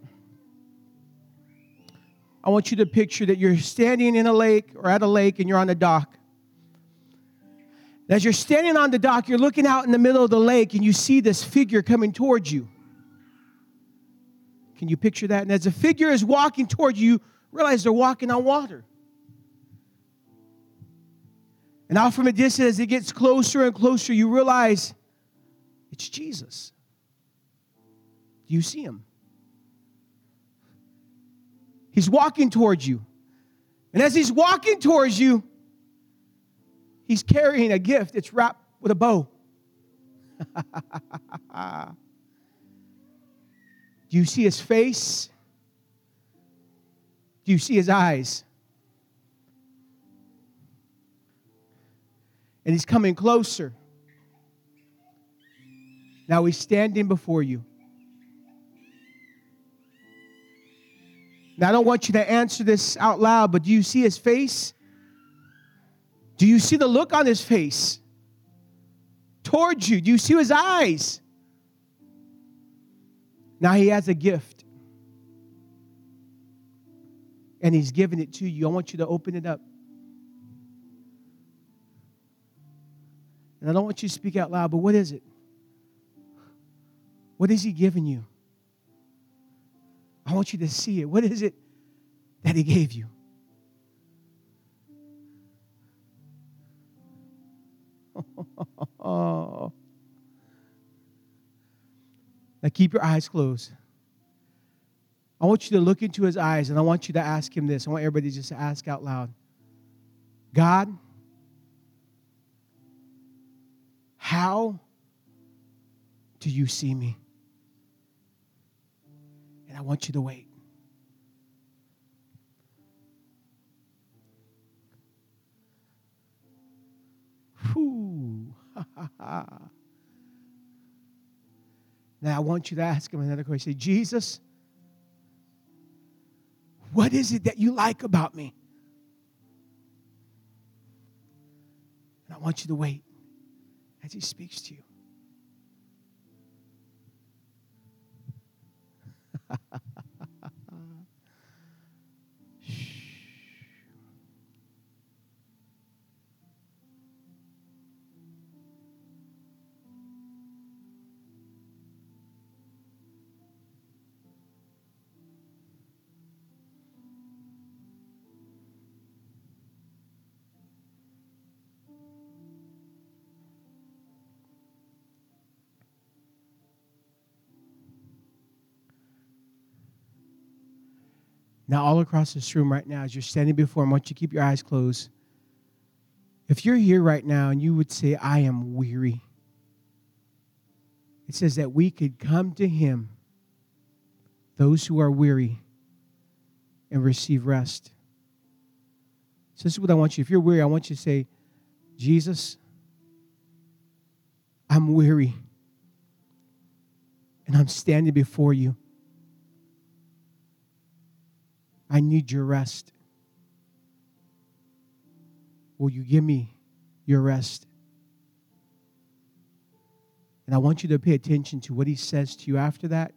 I want you to picture that you're standing in a lake or at a lake and you're on the dock. As you're standing on the dock, you're looking out in the middle of the lake and you see this figure coming towards you. Can you picture that? And as the figure is walking toward you, realize they're walking on water. And out from a distance, as it gets closer and closer, you realize it's Jesus. Do you see him? He's walking towards you. And as he's walking towards you, he's carrying a gift. It's wrapped with a bow. Do you see his face? Do you see his eyes? And he's coming closer. Now he's standing before you. Now, I don't want you to answer this out loud, but do you see his face? Do you see the look on his face towards you? Do you see his eyes? Now he has a gift. And he's giving it to you. I want you to open it up. And I don't want you to speak out loud, but what is it? What is he giving you? I want you to see it. What is it that he gave you? oh. Keep your eyes closed. I want you to look into his eyes and I want you to ask him this. I want everybody just to ask out loud God, how do you see me? And I want you to wait. Whew. now I want you to ask him another question. Say, Jesus, what is it that you like about me? And I want you to wait as he speaks to you. Now, all across this room right now, as you're standing before him, I want you to keep your eyes closed. If you're here right now and you would say, I am weary, it says that we could come to him, those who are weary, and receive rest. So, this is what I want you. If you're weary, I want you to say, Jesus, I'm weary, and I'm standing before you. I need your rest. Will you give me your rest? And I want you to pay attention to what he says to you after that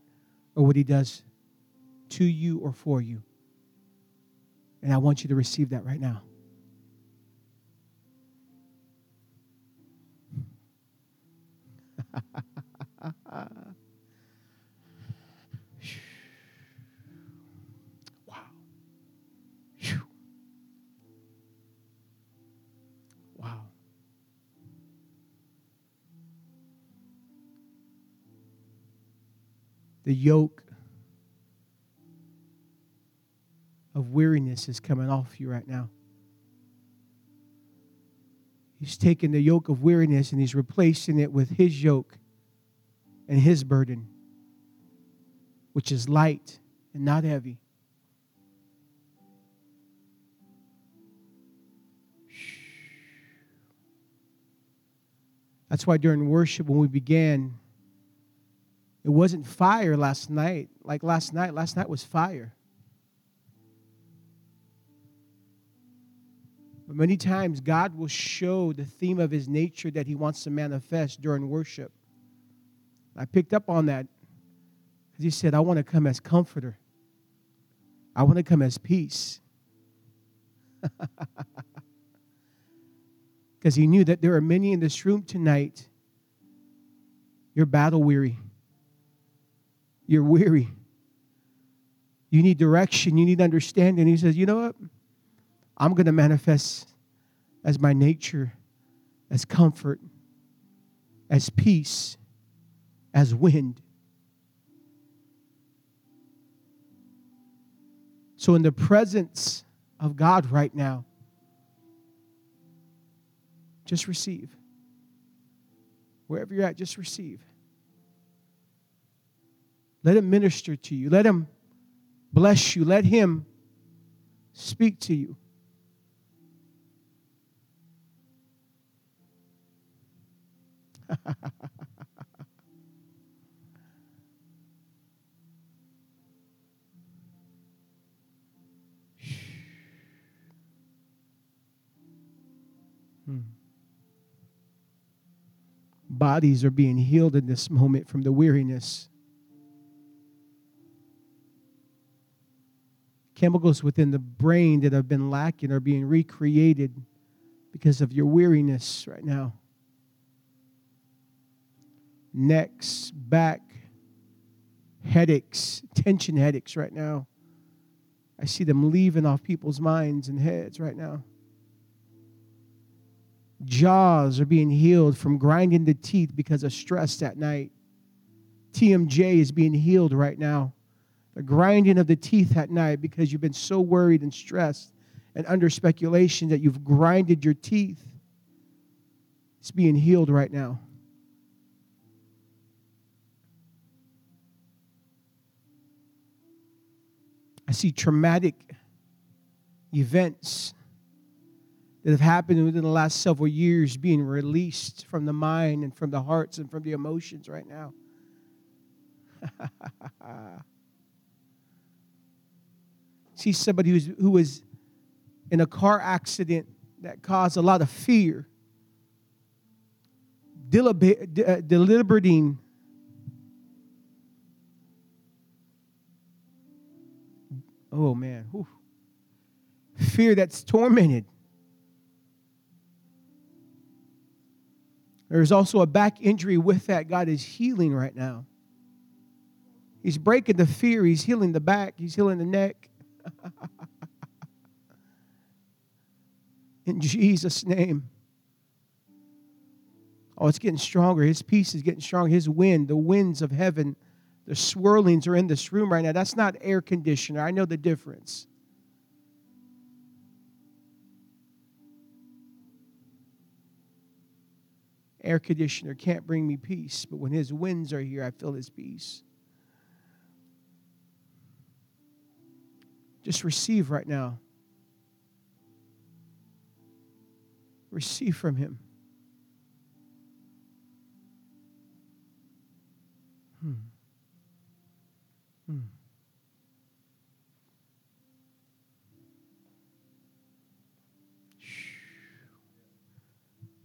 or what he does to you or for you. And I want you to receive that right now. the yoke of weariness is coming off you right now. He's taken the yoke of weariness and he's replacing it with his yoke and his burden, which is light and not heavy. That's why during worship, when we began, it wasn't fire last night. Like last night, last night was fire. But many times, God will show the theme of his nature that he wants to manifest during worship. I picked up on that because he said, I want to come as comforter, I want to come as peace. Because he knew that there are many in this room tonight, you're battle weary. You're weary. You need direction. You need understanding. He says, You know what? I'm going to manifest as my nature, as comfort, as peace, as wind. So, in the presence of God right now, just receive. Wherever you're at, just receive. Let him minister to you. Let him bless you. Let him speak to you. Hmm. Bodies are being healed in this moment from the weariness. Chemicals within the brain that have been lacking are being recreated because of your weariness right now. Necks, back, headaches, tension headaches right now. I see them leaving off people's minds and heads right now. Jaws are being healed from grinding the teeth because of stress that night. TMJ is being healed right now. The grinding of the teeth at night because you've been so worried and stressed and under speculation that you've grinded your teeth. It's being healed right now. I see traumatic events that have happened within the last several years being released from the mind and from the hearts and from the emotions right now. See somebody who's, who was in a car accident that caused a lot of fear, uh, deliberating. Oh man, Whew. fear that's tormented. There's also a back injury with that. God is healing right now. He's breaking the fear. He's healing the back. He's healing the neck. In Jesus' name. Oh, it's getting stronger. His peace is getting stronger. His wind, the winds of heaven, the swirlings are in this room right now. That's not air conditioner. I know the difference. air conditioner can't bring me peace, but when his winds are here, I feel his peace. Just receive right now. Receive from him. Hmm. Hmm.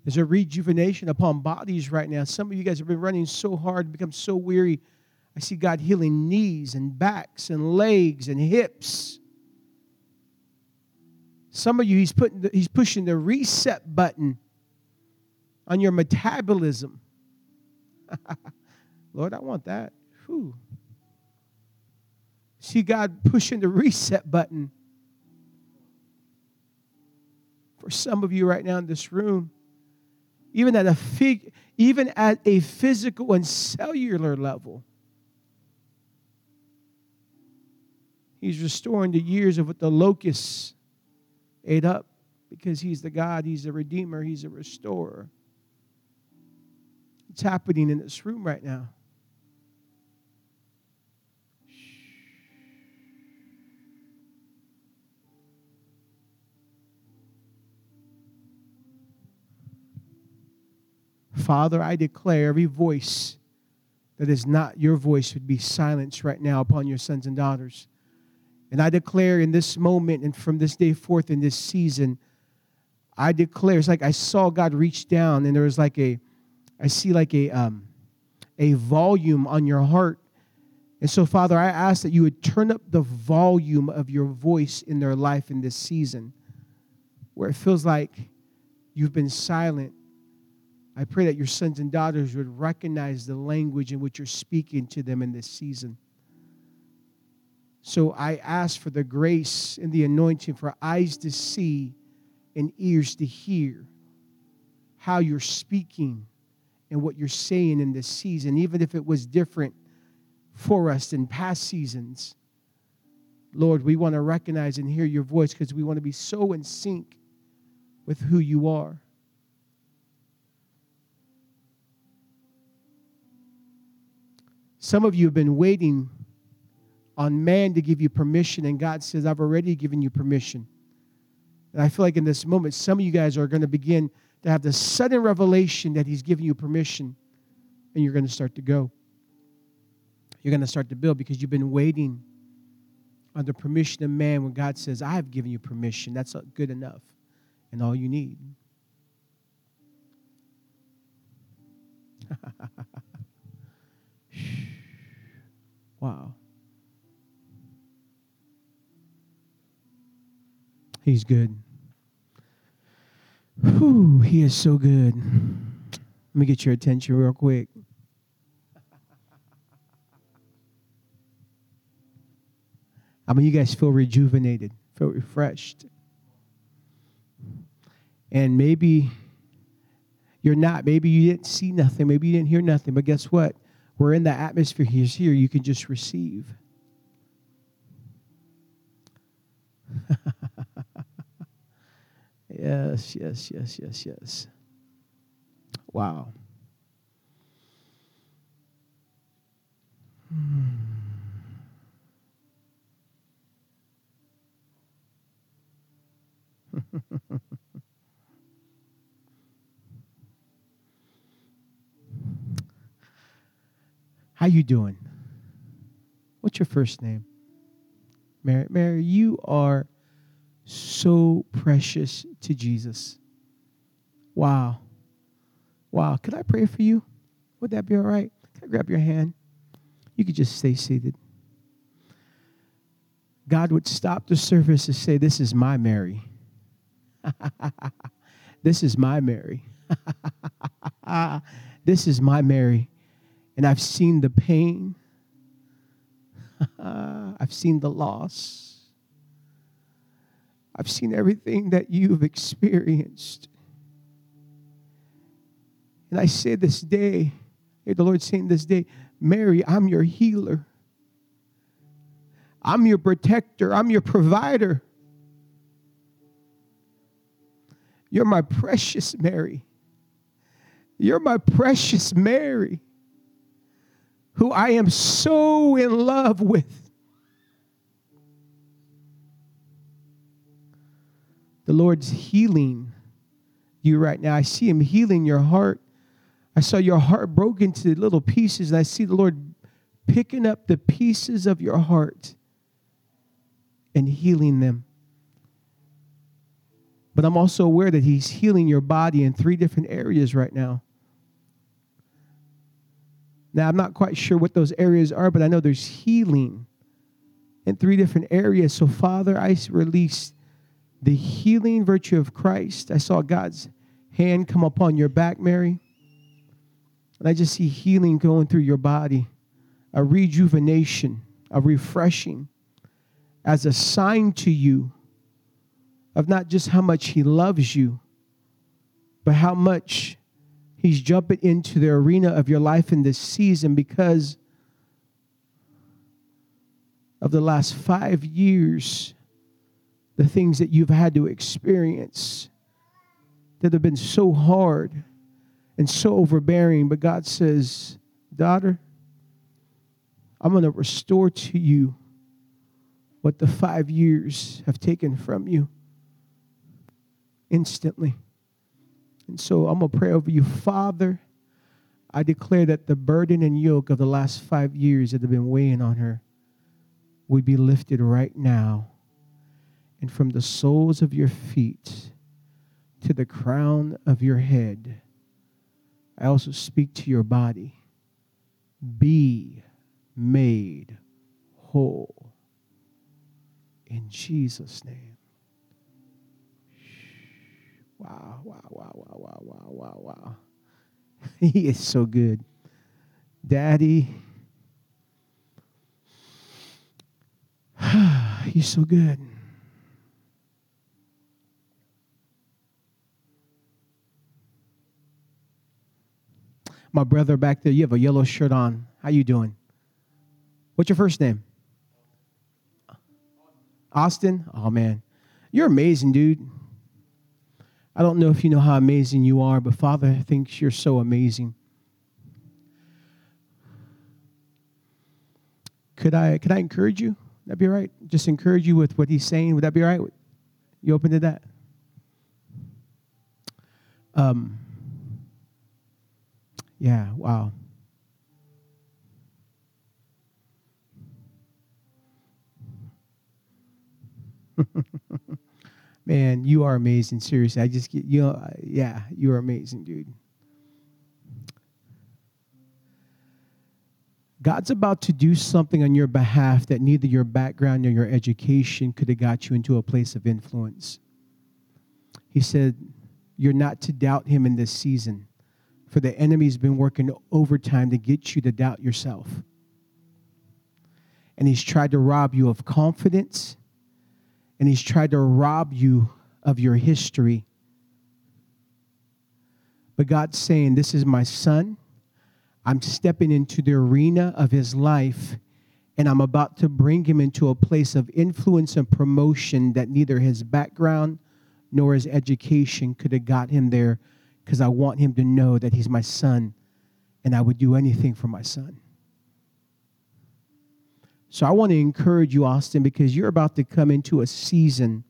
There's a rejuvenation upon bodies right now. Some of you guys have been running so hard, become so weary. I see God healing knees and backs and legs and hips. Some of you, He's putting, the, He's pushing the reset button on your metabolism. Lord, I want that. Whew. See God pushing the reset button for some of you right now in this room even at a fig, even at a physical and cellular level. He's restoring the years of what the locusts ate up because he's the God, he's the redeemer, he's a restorer. It's happening in this room right now. Father, I declare every voice that is not your voice would be silenced right now upon your sons and daughters. And I declare in this moment and from this day forth in this season, I declare it's like I saw God reach down and there was like a, I see like a, um, a volume on your heart. And so, Father, I ask that you would turn up the volume of your voice in their life in this season where it feels like you've been silent I pray that your sons and daughters would recognize the language in which you're speaking to them in this season. So I ask for the grace and the anointing for eyes to see and ears to hear how you're speaking and what you're saying in this season, even if it was different for us in past seasons. Lord, we want to recognize and hear your voice because we want to be so in sync with who you are. Some of you have been waiting on man to give you permission, and God says, I've already given you permission. And I feel like in this moment, some of you guys are going to begin to have the sudden revelation that He's giving you permission, and you're going to start to go. You're going to start to build because you've been waiting on the permission of man when God says, I have given you permission. That's good enough and all you need. wow. He's good. Whew, he is so good. Let me get your attention real quick. I mean, you guys feel rejuvenated, feel refreshed? And maybe you're not. Maybe you didn't see nothing. Maybe you didn't hear nothing. But guess what? We're in the atmosphere He's here. You can just receive. yes, yes, yes, yes, yes. Wow. How you doing? What's your first name? Mary, Mary, you are so precious to Jesus. Wow. Wow. Could I pray for you? Would that be all right? Can I grab your hand? You could just stay seated. God would stop the service and say, This is my Mary. this is my Mary. this is my Mary. And I've seen the pain, I've seen the loss, I've seen everything that you've experienced. And I say this day, the Lord saying this day, Mary, I'm your healer. I'm your protector. I'm your provider. You're my precious Mary. You're my precious Mary who I am so in love with. The Lord's healing you right now. I see Him healing your heart. I saw your heart broken to little pieces, and I see the Lord picking up the pieces of your heart and healing them. But I'm also aware that He's healing your body in three different areas right now. Now, I'm not quite sure what those areas are, but I know there's healing in three different areas. So, Father, I release the healing virtue of Christ. I saw God's hand come upon your back, Mary. And I just see healing going through your body, a rejuvenation, a refreshing, as a sign to you of not just how much He loves you, but how much He's jumping into the arena of your life in this season because of the last five years, the things that you've had to experience that have been so hard and so overbearing. But God says, Daughter, I'm going to restore to you what the five years have taken from you instantly. And so I'm going to pray over you. Father, I declare that the burden and yoke of the last five years that have been weighing on her would be lifted right now. And from the soles of your feet to the crown of your head, I also speak to your body. Be made whole. In Jesus' name. Wow, wow, wow, wow, wow, wow, wow, wow. he is so good. Daddy, he's so good. My brother back there, you have a yellow shirt on. How you doing? What's your first name? Austin? Oh man. You're amazing, dude. I don't know if you know how amazing you are, but Father thinks you're so amazing. Could I could I encourage you? That'd be all right. Just encourage you with what he's saying. Would that be all right? You open to that? Um, yeah, wow. Man, you are amazing. Seriously, I just get you know, yeah, you are amazing, dude. God's about to do something on your behalf that neither your background nor your education could have got you into a place of influence. He said, You're not to doubt him in this season, for the enemy's been working overtime to get you to doubt yourself. And he's tried to rob you of confidence, and he's tried to rob you of your history. But God's saying, This is my son. I'm stepping into the arena of his life, and I'm about to bring him into a place of influence and promotion that neither his background nor his education could have got him there because I want him to know that he's my son and I would do anything for my son. So I want to encourage you, Austin, because you're about to come into a season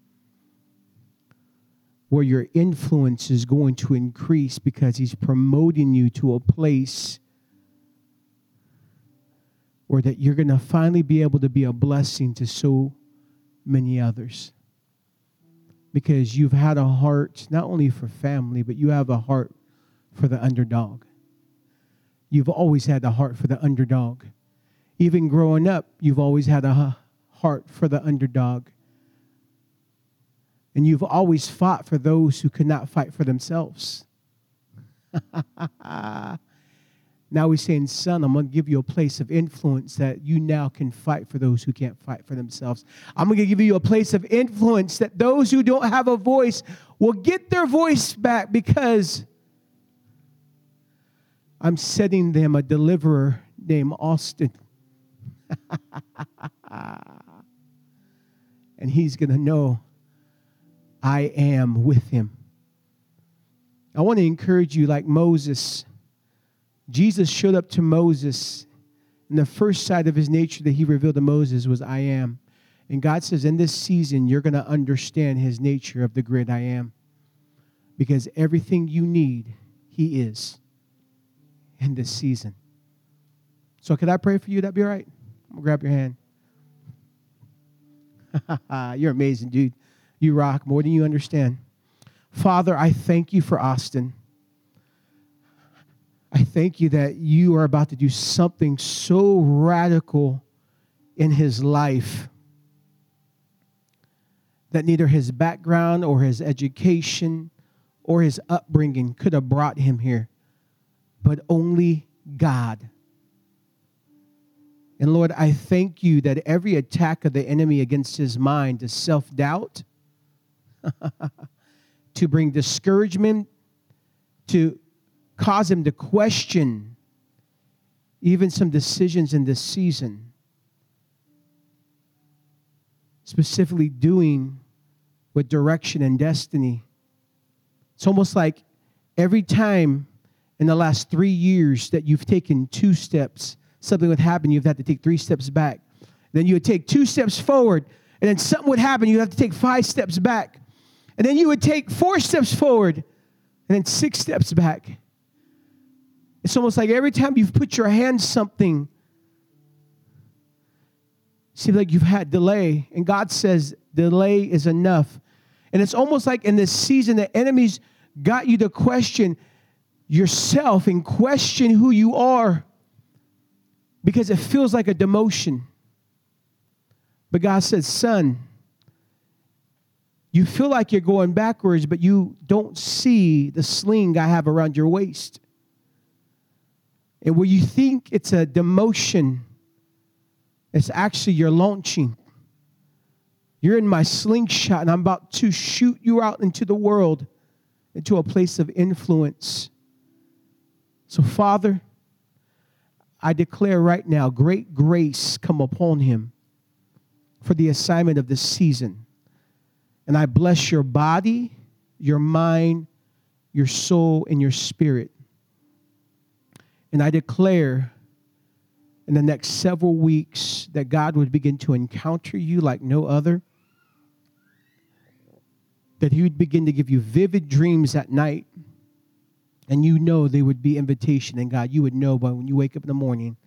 where your influence is going to increase because he's promoting you to a place where that you're going to finally be able to be a blessing to so many others because you've had a heart not only for family, but you have a heart for the underdog. You've always had a heart for the underdog. Even growing up, you've always had a heart for the underdog. And you've always fought for those who could not fight for themselves. Now he's saying, Son, I'm going to give you a place of influence that you now can fight for those who can't fight for themselves. I'm going to give you a place of influence that those who don't have a voice will get their voice back because I'm setting them a deliverer named Austin. and he's going to know I am with him. I want to encourage you, like Moses Jesus showed up to Moses, and the first side of his nature that he revealed to Moses was, I am. And God says, in this season, you're going to understand his nature of the great I am. Because everything you need, he is in this season. So, could I pray for you? That'd be all right. I'm going to grab your hand. You're amazing, dude. You rock more than you understand. Father, I thank you for Austin. I thank you that you are about to do something so radical in his life that neither his background or his education or his upbringing could have brought him here, but only God. And Lord, I thank you that every attack of the enemy against his mind is self doubt, to bring discouragement, to cause him to question even some decisions in this season, specifically doing with direction and destiny. It's almost like every time in the last three years that you've taken two steps, something would happen, you've had to take three steps back. Then you would take two steps forward, and then something would happen, you'd have to take five steps back. And then you would take four steps forward, and then six steps back. It's almost like every time you've put your hand something, seems like you've had delay. And God says delay is enough. And it's almost like in this season, the enemies got you to question yourself and question who you are because it feels like a demotion. But God says, son, you feel like you're going backwards, but you don't see the sling I have around your waist. And where you think it's a demotion, it's actually your launching. You're in my slingshot, and I'm about to shoot you out into the world, into a place of influence. So, Father, I declare right now great grace come upon him for the assignment of this season. And I bless your body, your mind, your soul, and your spirit. And I declare in the next several weeks that God would begin to encounter you like no other. That He would begin to give you vivid dreams at night. And you know they would be invitation. And God, you would know by when you wake up in the morning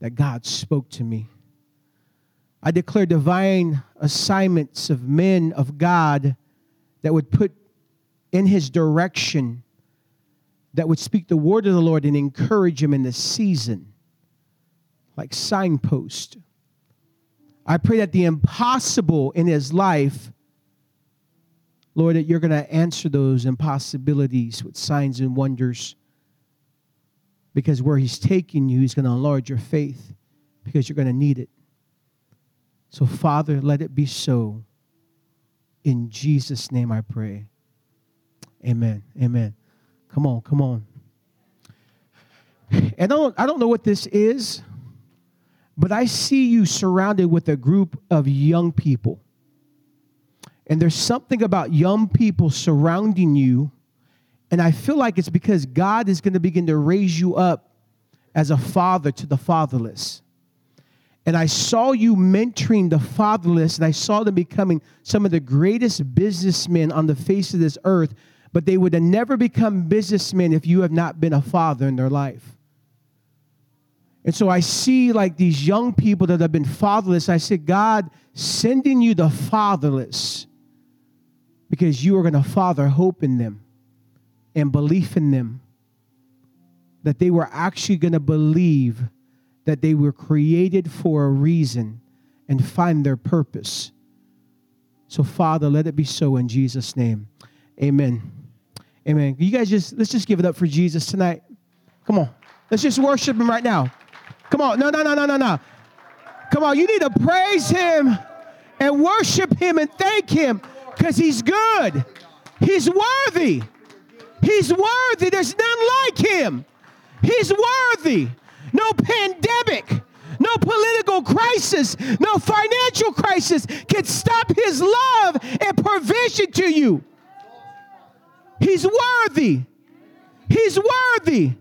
that God spoke to me. I declare divine assignments of men of God that would put in His direction that would speak the word of the Lord and encourage him in the season. like signpost. I pray that the impossible in his life, Lord, that you're going to answer those impossibilities with signs and wonders. Because where he's taking you, he's going to enlarge your faith because you're going to need it. So, Father, let it be so. In Jesus' name I pray. Amen. Amen. Come on, come on. And I don't, I don't know what this is, but I see you surrounded with a group of young people. And there's something about young people surrounding you. And I feel like it's because God is going to begin to raise you up as a father to the fatherless. And I saw you mentoring the fatherless, and I saw them becoming some of the greatest businessmen on the face of this earth, but they would have never become businessmen if you have not been a father in their life. And so I see like these young people that have been fatherless. I said, God, sending you the fatherless because you are going to father hope in them and belief in them that they were actually going to believe that they were created for a reason and find their purpose. So, Father, let it be so in Jesus' name. Amen. Amen. You guys just, let's just give it up for Jesus tonight. Come on. Let's just worship him right now. Come on. No, no, no, no, no, no. Come on. You need to praise him and worship him and thank him because he's good. He's worthy. He's worthy. There's none like him. He's worthy. No pandemic, no political crisis, no financial crisis can stop his love and provision to you. He's worthy. He's worthy.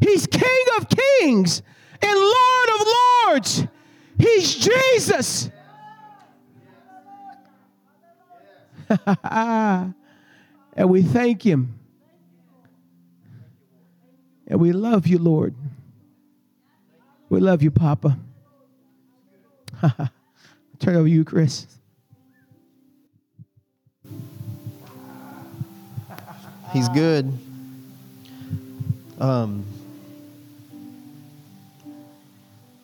He's King of kings and Lord of lords. He's Jesus. and we thank him. And we love you, Lord. We love you, Papa. Turn over you, Chris. He's good. Um,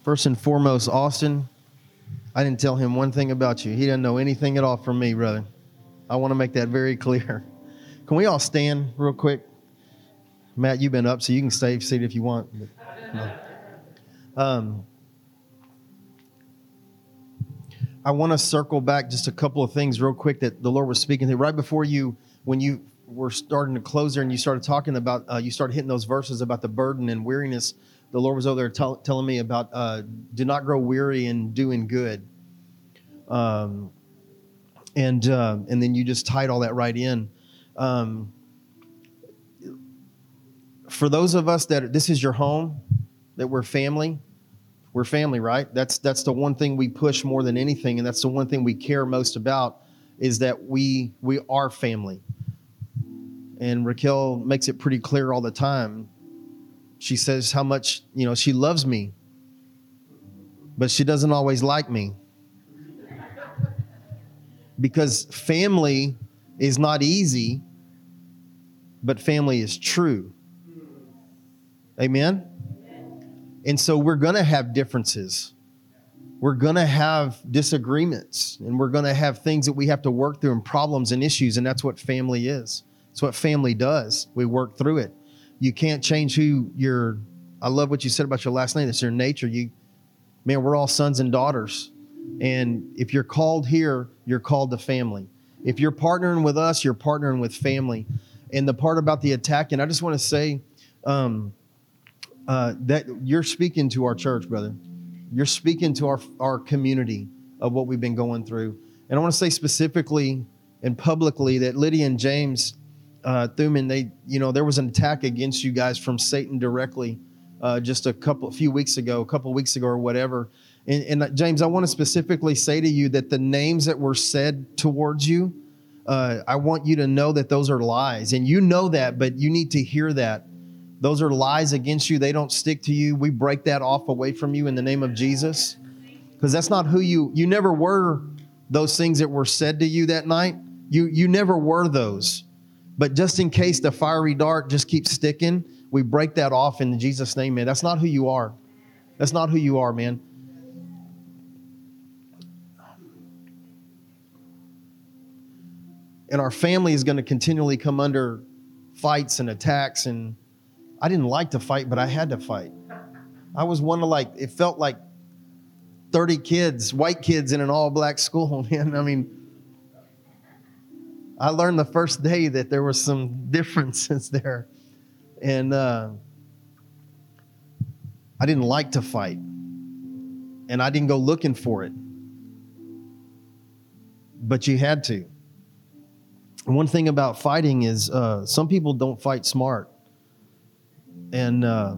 first and foremost, Austin, I didn't tell him one thing about you. He doesn't know anything at all from me, brother. I want to make that very clear. Can we all stand real quick? Matt, you've been up, so you can stay seated if you want. Um, I want to circle back just a couple of things real quick that the Lord was speaking to right before you, when you were starting to close there and you started talking about, uh, you started hitting those verses about the burden and weariness. The Lord was over there tell, telling me about uh, do not grow weary in doing good. Um, and uh, and then you just tied all that right in. Um, for those of us that this is your home, that we're family, we're family, right? That's that's the one thing we push more than anything, and that's the one thing we care most about is that we we are family. And Raquel makes it pretty clear all the time. She says how much you know she loves me, but she doesn't always like me because family is not easy, but family is true. Amen? And so we're going to have differences. We're going to have disagreements and we're going to have things that we have to work through and problems and issues. And that's what family is. It's what family does. We work through it. You can't change who you're. I love what you said about your last name. It's your nature. You, man, we're all sons and daughters. And if you're called here, you're called to family. If you're partnering with us, you're partnering with family. And the part about the attack, and I just want to say um, uh, that you're speaking to our church, brother. You're speaking to our, our community of what we've been going through. And I want to say specifically and publicly that Lydia and James uh, Thuman, they, you know, there was an attack against you guys from Satan directly uh, just a couple, a few weeks ago, a couple weeks ago or whatever. And, and uh, James, I want to specifically say to you that the names that were said towards you, uh, I want you to know that those are lies. And you know that, but you need to hear that. Those are lies against you. They don't stick to you. We break that off away from you in the name of Jesus. Because that's not who you you never were those things that were said to you that night. You you never were those. But just in case the fiery dart just keeps sticking, we break that off in Jesus' name, man. That's not who you are. That's not who you are, man. And our family is going to continually come under fights and attacks. And I didn't like to fight, but I had to fight. I was one of like, it felt like 30 kids, white kids in an all black school, man. I mean, I learned the first day that there was some differences there. And uh, I didn't like to fight. And I didn't go looking for it. But you had to. One thing about fighting is uh, some people don't fight smart. And uh,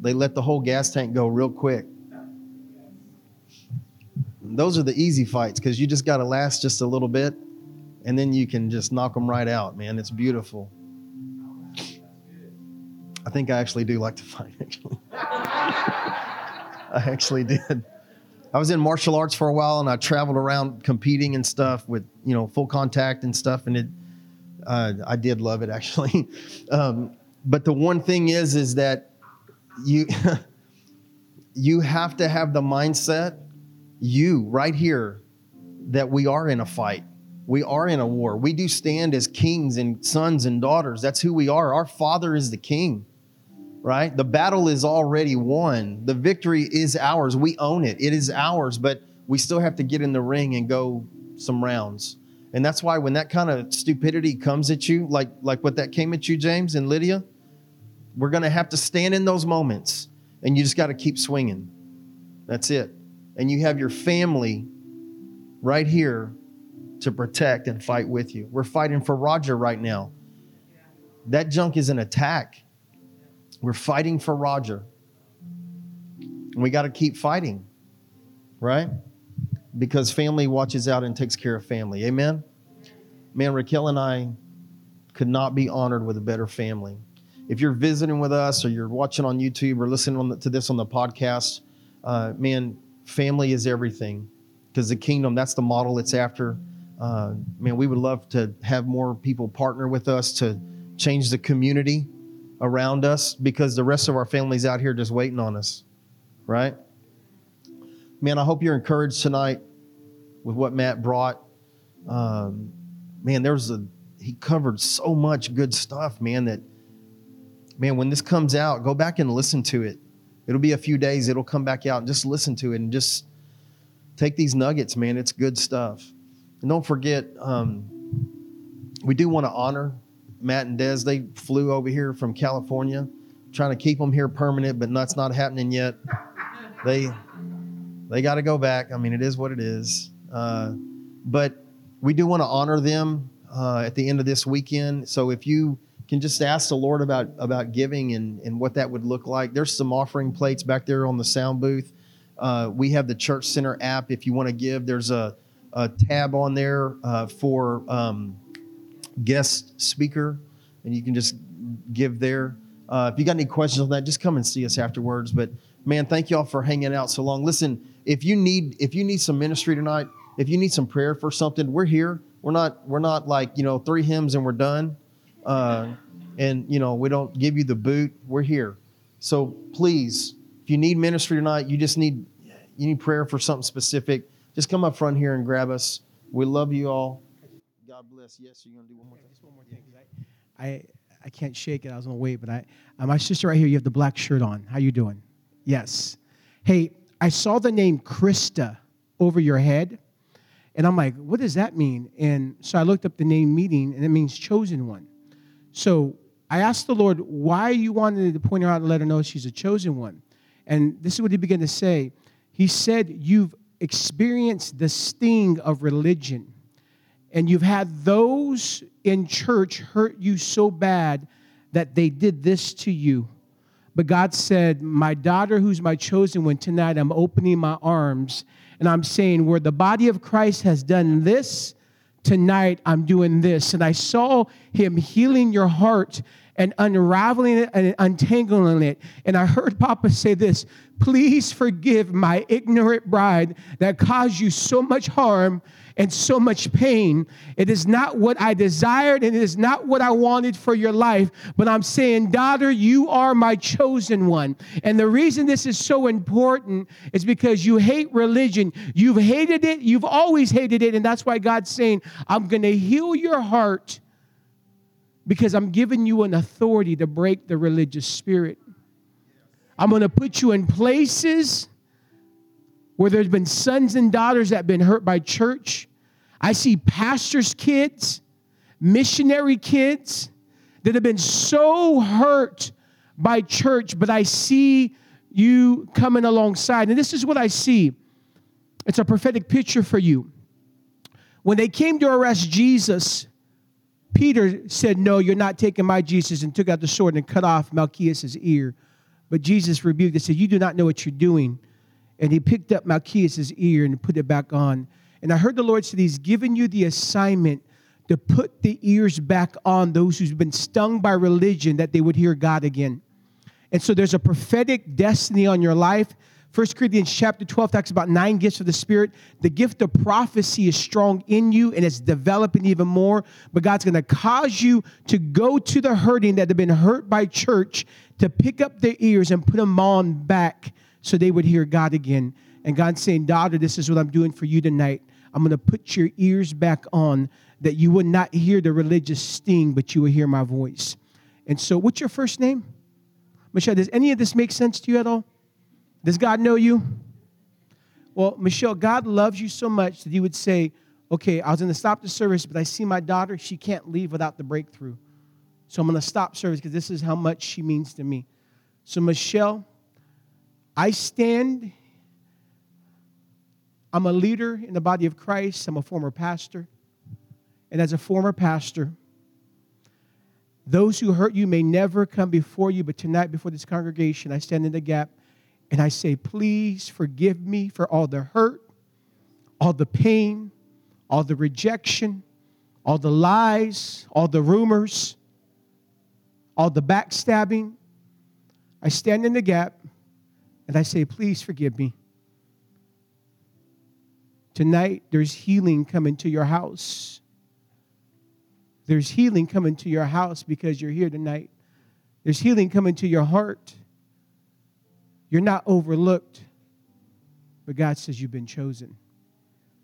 they let the whole gas tank go real quick. Those are the easy fights because you just got to last just a little bit and then you can just knock them right out, man. It's beautiful. I think I actually do like to fight, actually. I actually did. I was in martial arts for a while and I traveled around competing and stuff with, you know, full contact and stuff. And it, uh, I did love it actually. Um, but the one thing is, is that you, you have to have the mindset, you right here, that we are in a fight we are in a war. We do stand as kings and sons and daughters. That's who we are. Our Father is the King, right? The battle is already won. The victory is ours. We own it. It is ours, but we still have to get in the ring and go some rounds. And that's why when that kind of stupidity comes at you, like like what that came at you, James and Lydia, we're going to have to stand in those moments and you just got to keep swinging. That's it. And you have your family right here to protect and fight with you. We're fighting for Roger right now. That junk is an attack. We're fighting for Roger. And we got to keep fighting, right? Because family watches out and takes care of family. Amen? Man, Raquel and I could not be honored with a better family. If you're visiting with us or you're watching on YouTube or listening to this on the podcast, uh, man, family is everything because the kingdom, that's the model it's after uh, man, we would love to have more people partner with us to change the community around us because the rest of our family's out here just waiting on us, right? Man, I hope you're encouraged tonight with what Matt brought. Um, man, there's a he covered so much good stuff, man. That man, when this comes out, go back and listen to it. It'll be a few days. It'll come back out and just listen to it and just take these nuggets, man. It's good stuff. And don't forget, um, we do want to honor Matt and Des. They flew over here from California, trying to keep them here permanent, but that's not happening yet. They they got to go back. I mean, it is what it is. Uh, but we do want to honor them uh, at the end of this weekend. So if you can just ask the Lord about about giving and and what that would look like. There's some offering plates back there on the sound booth. Uh, we have the Church Center app. If you want to give, there's a a tab on there uh, for um, guest speaker, and you can just give there. Uh, if you got any questions on that, just come and see us afterwards. But man, thank y'all for hanging out so long. Listen, if you need if you need some ministry tonight, if you need some prayer for something, we're here. We're not we're not like you know three hymns and we're done, uh, and you know we don't give you the boot. We're here. So please, if you need ministry tonight, you just need you need prayer for something specific just come up front here and grab us. We love you all. God bless. Yes, you're gonna do one more thing. Just one more thing. I, I I can't shake it. I was gonna wait, but I uh, my sister right here. You have the black shirt on. How you doing? Yes. Hey, I saw the name Krista over your head, and I'm like, what does that mean? And so I looked up the name meeting, and it means chosen one. So I asked the Lord why you wanted to point her out and let her know she's a chosen one. And this is what he began to say. He said, You've experienced the sting of religion, and you've had those in church hurt you so bad that they did this to you. But God said, My daughter, who's my chosen one, tonight I'm opening my arms and I'm saying, Where the body of Christ has done this, tonight I'm doing this. And I saw him healing your heart and unraveling it and untangling it. And I heard Papa say this Please forgive my ignorant bride that caused you so much harm and so much pain. It is not what I desired and it is not what I wanted for your life, but I'm saying, daughter, you are my chosen one. And the reason this is so important is because you hate religion. You've hated it, you've always hated it, and that's why God's saying, I'm going to heal your heart because I'm giving you an authority to break the religious spirit. I'm going to put you in places where there's been sons and daughters that have been hurt by church. I see pastors' kids, missionary kids that have been so hurt by church, but I see you coming alongside. And this is what I see it's a prophetic picture for you. When they came to arrest Jesus, Peter said, No, you're not taking my Jesus, and took out the sword and cut off Malchus' ear. But Jesus rebuked and said, You do not know what you're doing. And he picked up Malchus' ear and put it back on. And I heard the Lord say, He's given you the assignment to put the ears back on those who've been stung by religion that they would hear God again. And so there's a prophetic destiny on your life. 1 Corinthians chapter 12 talks about nine gifts of the Spirit. The gift of prophecy is strong in you and it's developing even more. But God's going to cause you to go to the hurting that have been hurt by church to pick up their ears and put them on back so they would hear God again. And God's saying, Daughter, this is what I'm doing for you tonight. I'm going to put your ears back on that you would not hear the religious sting, but you will hear my voice. And so, what's your first name? Michelle, does any of this make sense to you at all? Does God know you? Well, Michelle, God loves you so much that He would say, Okay, I was going to stop the service, but I see my daughter. She can't leave without the breakthrough. So I'm going to stop service because this is how much she means to me. So, Michelle, I stand. I'm a leader in the body of Christ. I'm a former pastor. And as a former pastor, those who hurt you may never come before you, but tonight, before this congregation, I stand in the gap and I say, Please forgive me for all the hurt, all the pain, all the rejection, all the lies, all the rumors, all the backstabbing. I stand in the gap and I say, Please forgive me. Tonight, there's healing coming to your house. There's healing coming to your house because you're here tonight. There's healing coming to your heart. You're not overlooked, but God says you've been chosen.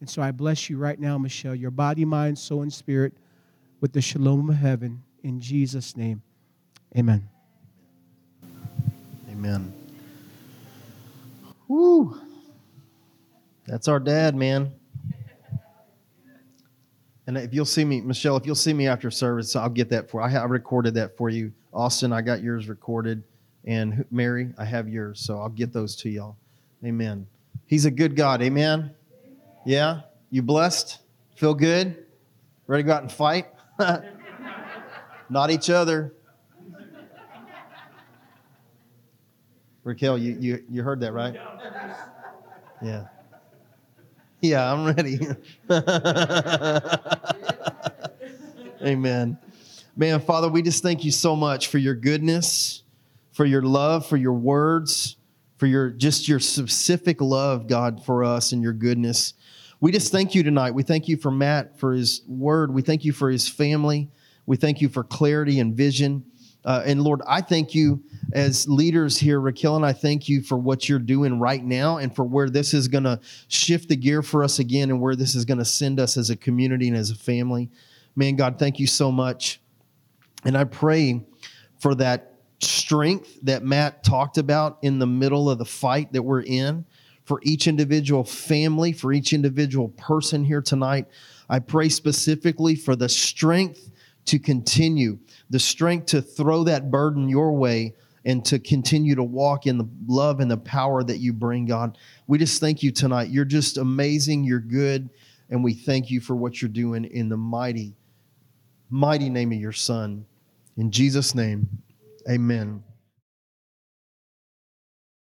And so I bless you right now, Michelle, your body, mind, soul, and spirit with the shalom of heaven in Jesus' name. Amen. Amen. Woo. That's our dad, man. And if you'll see me, Michelle, if you'll see me after service, I'll get that for. I, recorded that for you. Austin, I got yours recorded, and Mary, I have yours, so I'll get those to y'all. Amen. He's a good God. Amen. Yeah, you blessed? Feel good? Ready to go out and fight? Not each other. Raquel, you, you, you heard that, right? Yeah. Yeah, I'm ready. Amen. Man, Father, we just thank you so much for your goodness, for your love, for your words, for your just your specific love, God, for us and your goodness. We just thank you tonight. We thank you for Matt, for his word. We thank you for his family. We thank you for clarity and vision. Uh, and Lord, I thank you as leaders here, Raquel, and I thank you for what you're doing right now and for where this is going to shift the gear for us again and where this is going to send us as a community and as a family. Man, God, thank you so much. And I pray for that strength that Matt talked about in the middle of the fight that we're in, for each individual family, for each individual person here tonight. I pray specifically for the strength to continue, the strength to throw that burden your way and to continue to walk in the love and the power that you bring, God. We just thank you tonight. You're just amazing. You're good. And we thank you for what you're doing in the mighty, mighty name of your Son. In Jesus' name, amen.